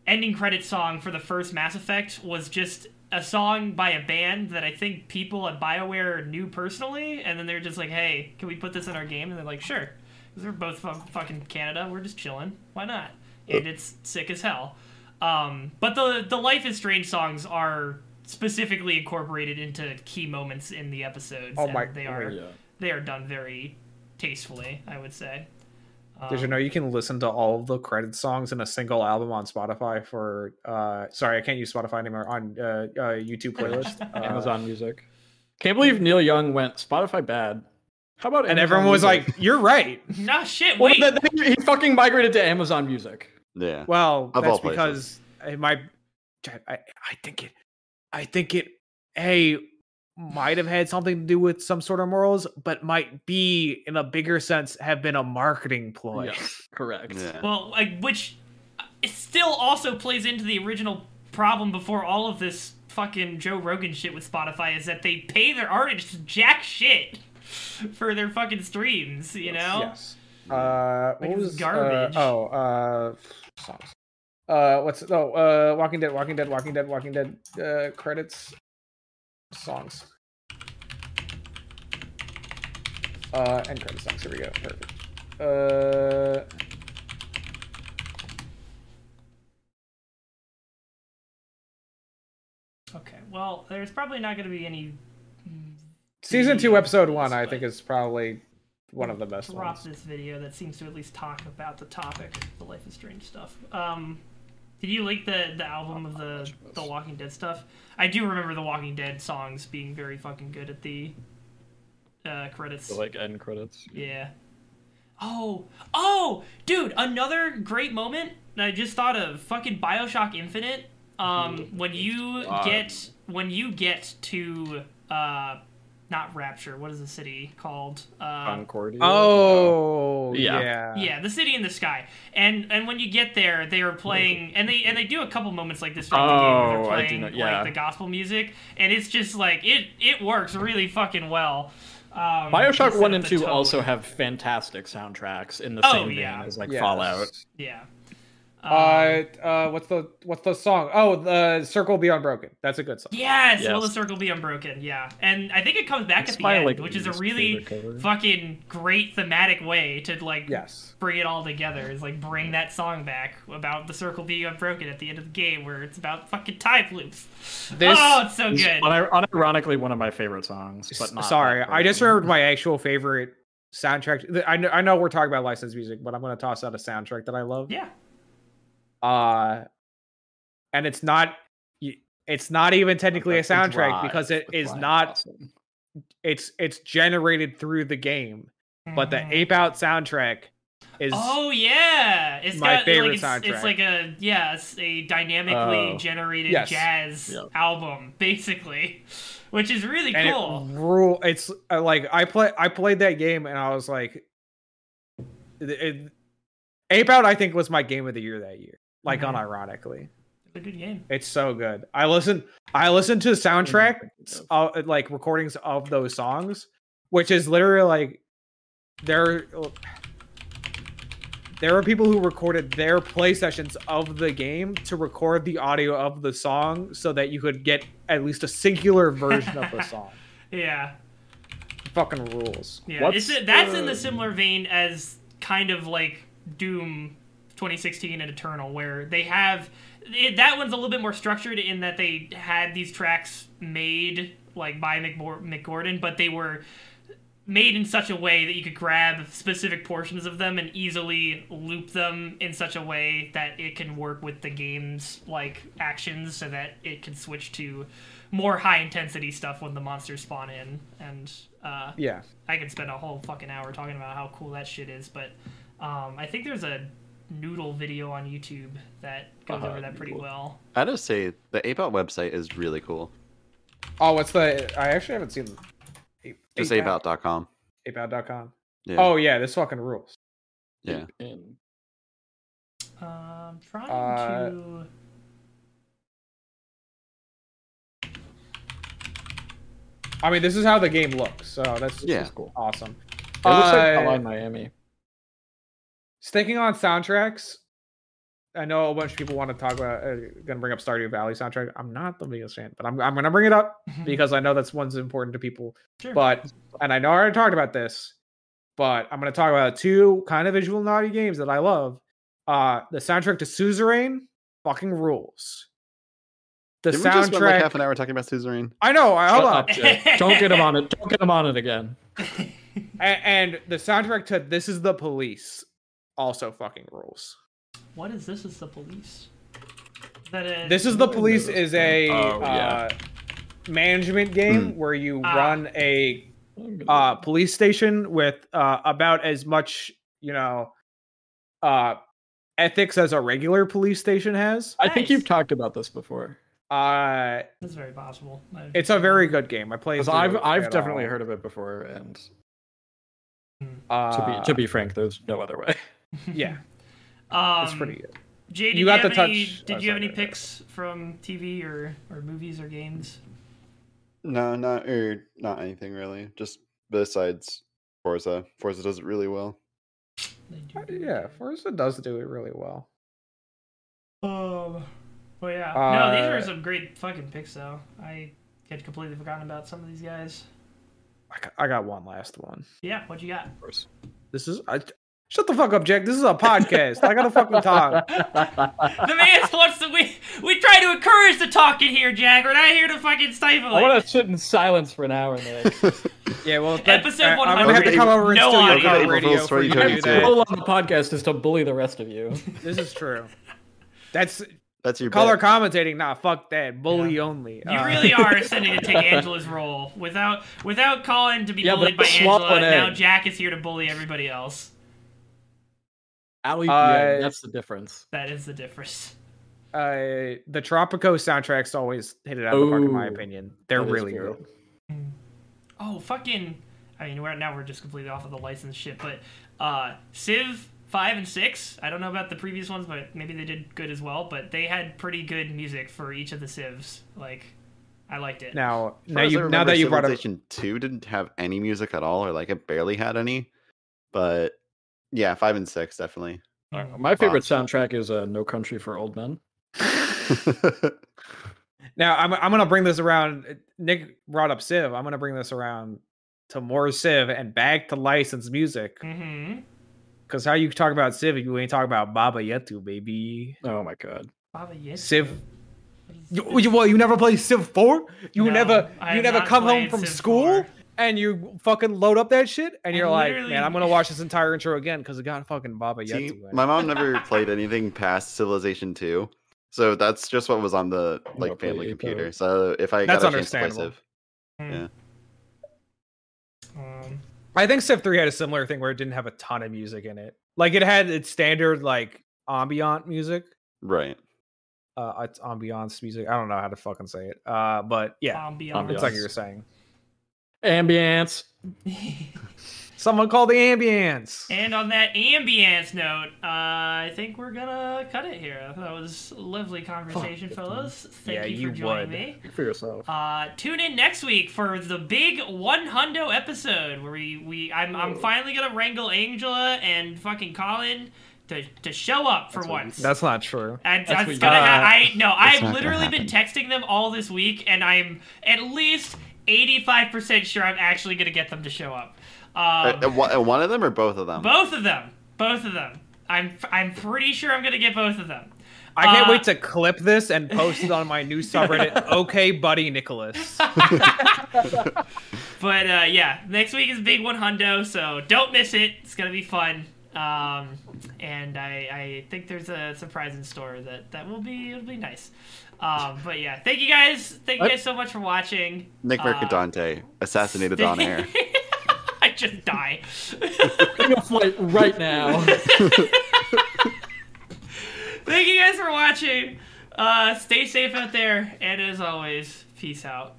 ending credit song for the first Mass Effect was just a song by a band that I think people at BioWare knew personally, and then they're just like, "Hey, can we put this in our game?" And they're like, "Sure," because they're both from fucking Canada. We're just chilling. Why not? And it's sick as hell. Um, but the the Life is Strange songs are specifically incorporated into key moments in the episodes. Oh and my- They are Yeah. they are done very tastefully, I would say. Did you Um, know you can listen to all of the credit songs in a single album on Spotify for uh sorry, I can't use Spotify anymore on uh, uh YouTube playlist. Uh, Amazon Music. Can't believe Neil Young went Spotify bad. How about and Amazon everyone was Music? like, "You're right." No shit. Well, Wait. then he he fucking migrated to Amazon Music. Yeah. Well, Of that's because it might. I I think it. I think it. A might have had something to do with some sort of morals, but might be, in a bigger sense, have been a marketing ploy. Yes, correct. Yeah. Well, like, which uh, still also plays into the original problem before all of this fucking Joe Rogan shit with Spotify is that they pay their artists jack shit for their fucking streams, you know? Yes. Uh, Like what was garbage. Uh, oh, uh, songs. Uh, what's oh, uh, Walking Dead, Walking Dead, Walking Dead, Walking Dead. Uh, credits, songs. Uh, end credit songs. Here we go. Perfect. Uh, Okay, well, there's probably not going to be any. Season two, episode one. I think is probably one of the best Drop ones. this video that seems to at least talk about the topic, the Life is Strange stuff. Um, did you like the the album of the the Walking Dead stuff? I do remember the Walking Dead songs being very fucking good at the uh, credits. So, like end credits. Yeah. Oh, oh, dude! Another great moment that I just thought of. Fucking Bioshock Infinite. Um, when you God. get when you get to uh, not Rapture. What is the city called? Uh, Concordia. Oh, Yeah. yeah. yeah, the city in the sky. And and when you get there, they are playing, and they and they do a couple moments like this throughout the game. Where Oh, they're I do playing know- yeah. like the gospel music, and it's just like it it works really fucking well. Um, Bioshock One and Two tone. also have fantastic soundtracks in the Oh, same yeah. vein as like Yes. Fallout. yeah. Um, Uh, uh, what's the what's the song? Oh, the Circle Be Unbroken. That's a good song. Yes, will the circle be unbroken? Yeah, and I think it comes back It's at the end, like, which is a really fucking great thematic way to like Yes. bring it all together. Is like bring that song back about the circle being unbroken at the end of the game, where it's about fucking time loops. This- oh, it's so good. un- unironically one of my favorite songs, but not Sorry, I just version. remembered my actual favorite soundtrack. I know, I know we're talking about licensed music, but I'm going to toss out a soundtrack that I love. yeah, Uh, and it's not it's not even technically a soundtrack Drive because it with is Ryan not. Gosling. It's it's generated through the game, but the Mhm. Ape Out soundtrack is. Oh yeah, it's my got, favorite like, it's, soundtrack. It's like a yeah, it's a dynamically Oh. generated Yes. jazz Yeah. album, basically, which is really and cool. it rule. It's uh, like I play. I played that game and I was like, it, it, Ape Out. I think was my game of the year that year. Like Mhm. unironically, It's a good game. it's so good. I listen. I listened to the soundtrack, Thinking uh, like recordings of those songs, which is literally like there. There are people who recorded their play sessions of the game to record the audio of the song so that you could get at least a singular version of the song. Yeah. Fucking rules. Yeah, What's it's that's in the the- similar vein as kind of like Doom 2016 and Eternal, where they have it, that one's a little bit more structured in that they had these tracks made like by McBor- Mick Gordon, but they were made in such a way that you could grab specific portions of them and easily loop them in such a way that it can work with the game's like actions so that it can switch to more high intensity stuff when the monsters spawn in and uh Yeah. I could spend a whole fucking hour talking about how cool that shit is, but um, I think there's a noodle video on YouTube that goes Uh-huh, over that pretty Noodle. well. I just say the Ape Out website is really cool. Oh, what's the? I actually haven't seen. Ape, Just Ape apeout.com. Apeout.com. Yeah. Oh yeah, this fucking rules. Yeah. In. Um, trying Uh, to. I mean, this is how the game looks, so that's Yeah. That's cool. awesome. It looks like Uh, Hotline Miami. Sticking on soundtracks, I know a bunch of people want to talk about. Uh, gonna bring up Stardew Valley soundtrack. I'm not the biggest fan, but I'm I'm gonna bring it up because I know that's one's important to people. Sure. But and I know I already talked about this, but I'm gonna talk about two kind of visual naughty games that I love. Uh, the soundtrack to Suzerain fucking rules. The Didn't we just spend like soundtrack. half an hour talking about Suzerain? I know. I- Hold Shut up, Don't get him on it. Don't get him on it again. A- and the soundtrack to This Is the Police also fucking rules. what is this? Is the police? Is that a, This is the police is a Oh, yeah. uh, management game where you Ah. run a I'm gonna- uh, police station with uh, about as much you know uh, ethics as a regular police station has. I think you've Nice. talked about this before. Uh, That's very possible. I- it's a very good game. I played. Because through I've it I've at definitely all. heard of it before, and Uh, to be to be frank, there's no other way. Yeah, um, it's pretty good. Jay, did You you, got have the any, touch- Did oh, you have any go ahead. picks from TV or or movies or games? No, not or not anything really. Just besides Forza. Forza does it really well. Do Uh, Yeah. Forza does do it really well. Um. Well, yeah. no, these Uh, are some great fucking picks, though. I had completely forgotten about some of these guys. I got, I got one last one. Yeah, what you got? Of course. This is I, shut the fuck up, Jack. This is a podcast. I gotta fucking talk. the man wants to. We we try to encourage the talking here, Jack. We're not here to fucking stifle I it. want to sit in silence for an hour, Nick. Yeah, well, that, Episode I- I'm gonna have to 100, come over and no steal your audio. car April radio Fool's for you to do 2022. that. goal on the podcast is to bully the rest of you. This is true. That's That's your color bet. commentating. Nah, fuck that. Bully only. You Uh, really are ascending to take Angela's role without without Colin to be Yeah, bullied by swallow Angela. an Now egg. Jack is here to bully everybody else. Ali, Uh, yeah, that's the difference. That is the difference. uh, the Tropico soundtracks always hit it out of the park, in my opinion. They're really good. good. Oh fucking! I mean, we're now we're just completely off of the license shit, but uh, Civ five and six. I don't know about the previous ones, but maybe they did good as well. But they had pretty good music for each of the civs. Like, I liked it. Now, now far as I you now that you brought up, Civilization Two didn't have any music at all, or like it barely had any. But yeah, five and six definitely. Uh, Mm. my favorite soundtrack is uh, "No Country for Old Men." now I'm I'm gonna bring this around. Nick brought up Civ. I'm gonna bring this around to more Civ and back to licensed music. Mm-hmm. Because how you talk about Civ, you ain't talking about Baba Yetu, baby. Oh my god! Baba Yetu. Civ. You, you, well, you never play Civ Four. You No, never, you never come home from Civ school 4. And you fucking load up that shit, and I you're like, man, I'm gonna watch this entire intro again because it got fucking Baba See, Yetu. in my mom never played anything past Civilization Two, so that's just what was on the like family it, computer. though. So if I That's got a chance to play. Civ, Hmm. Yeah. Um, I think Civ 3 had a similar thing where it didn't have a ton of music in it. Like it had its standard like ambient music. right? Uh it's ambiance music. I don't know how to fucking say it. Uh but yeah. ambiance. It's like you were saying. Ambience. Someone called the ambience. and on that ambience note, uh, I think we're gonna cut it here. That was a lovely conversation, fellas. Thank Yeah, you for joining would. me. Speak for yourself. Uh, tune in next week for the big one hundo episode where we, we I'm, I'm finally gonna wrangle Angela and fucking Colin to, to show up for That's once. said. That's not true. And That's that's gonna. got. Ha- I no. I've literally been texting them all this week, and I'm at least eighty five percent sure I'm actually gonna get them to show up. Um, uh, one one of them or both of them? both of them. Both of them. I'm I'm pretty sure I'm gonna get both of them. I can't Uh, wait to clip this and post it on my new subreddit. okay, buddy Nicholas. But uh, yeah, next week is big one hundo, so don't miss it. It's gonna be fun. Um, and I, I think there's a surprise in store that that will be it'll be nice. Um, but yeah, thank you guys. Thank you guys so much for watching. Nick Uh, Mercadante assassinated on air. I just die. Take a flight right now. Thank you guys for watching. Uh, stay safe out there, and as always, peace out.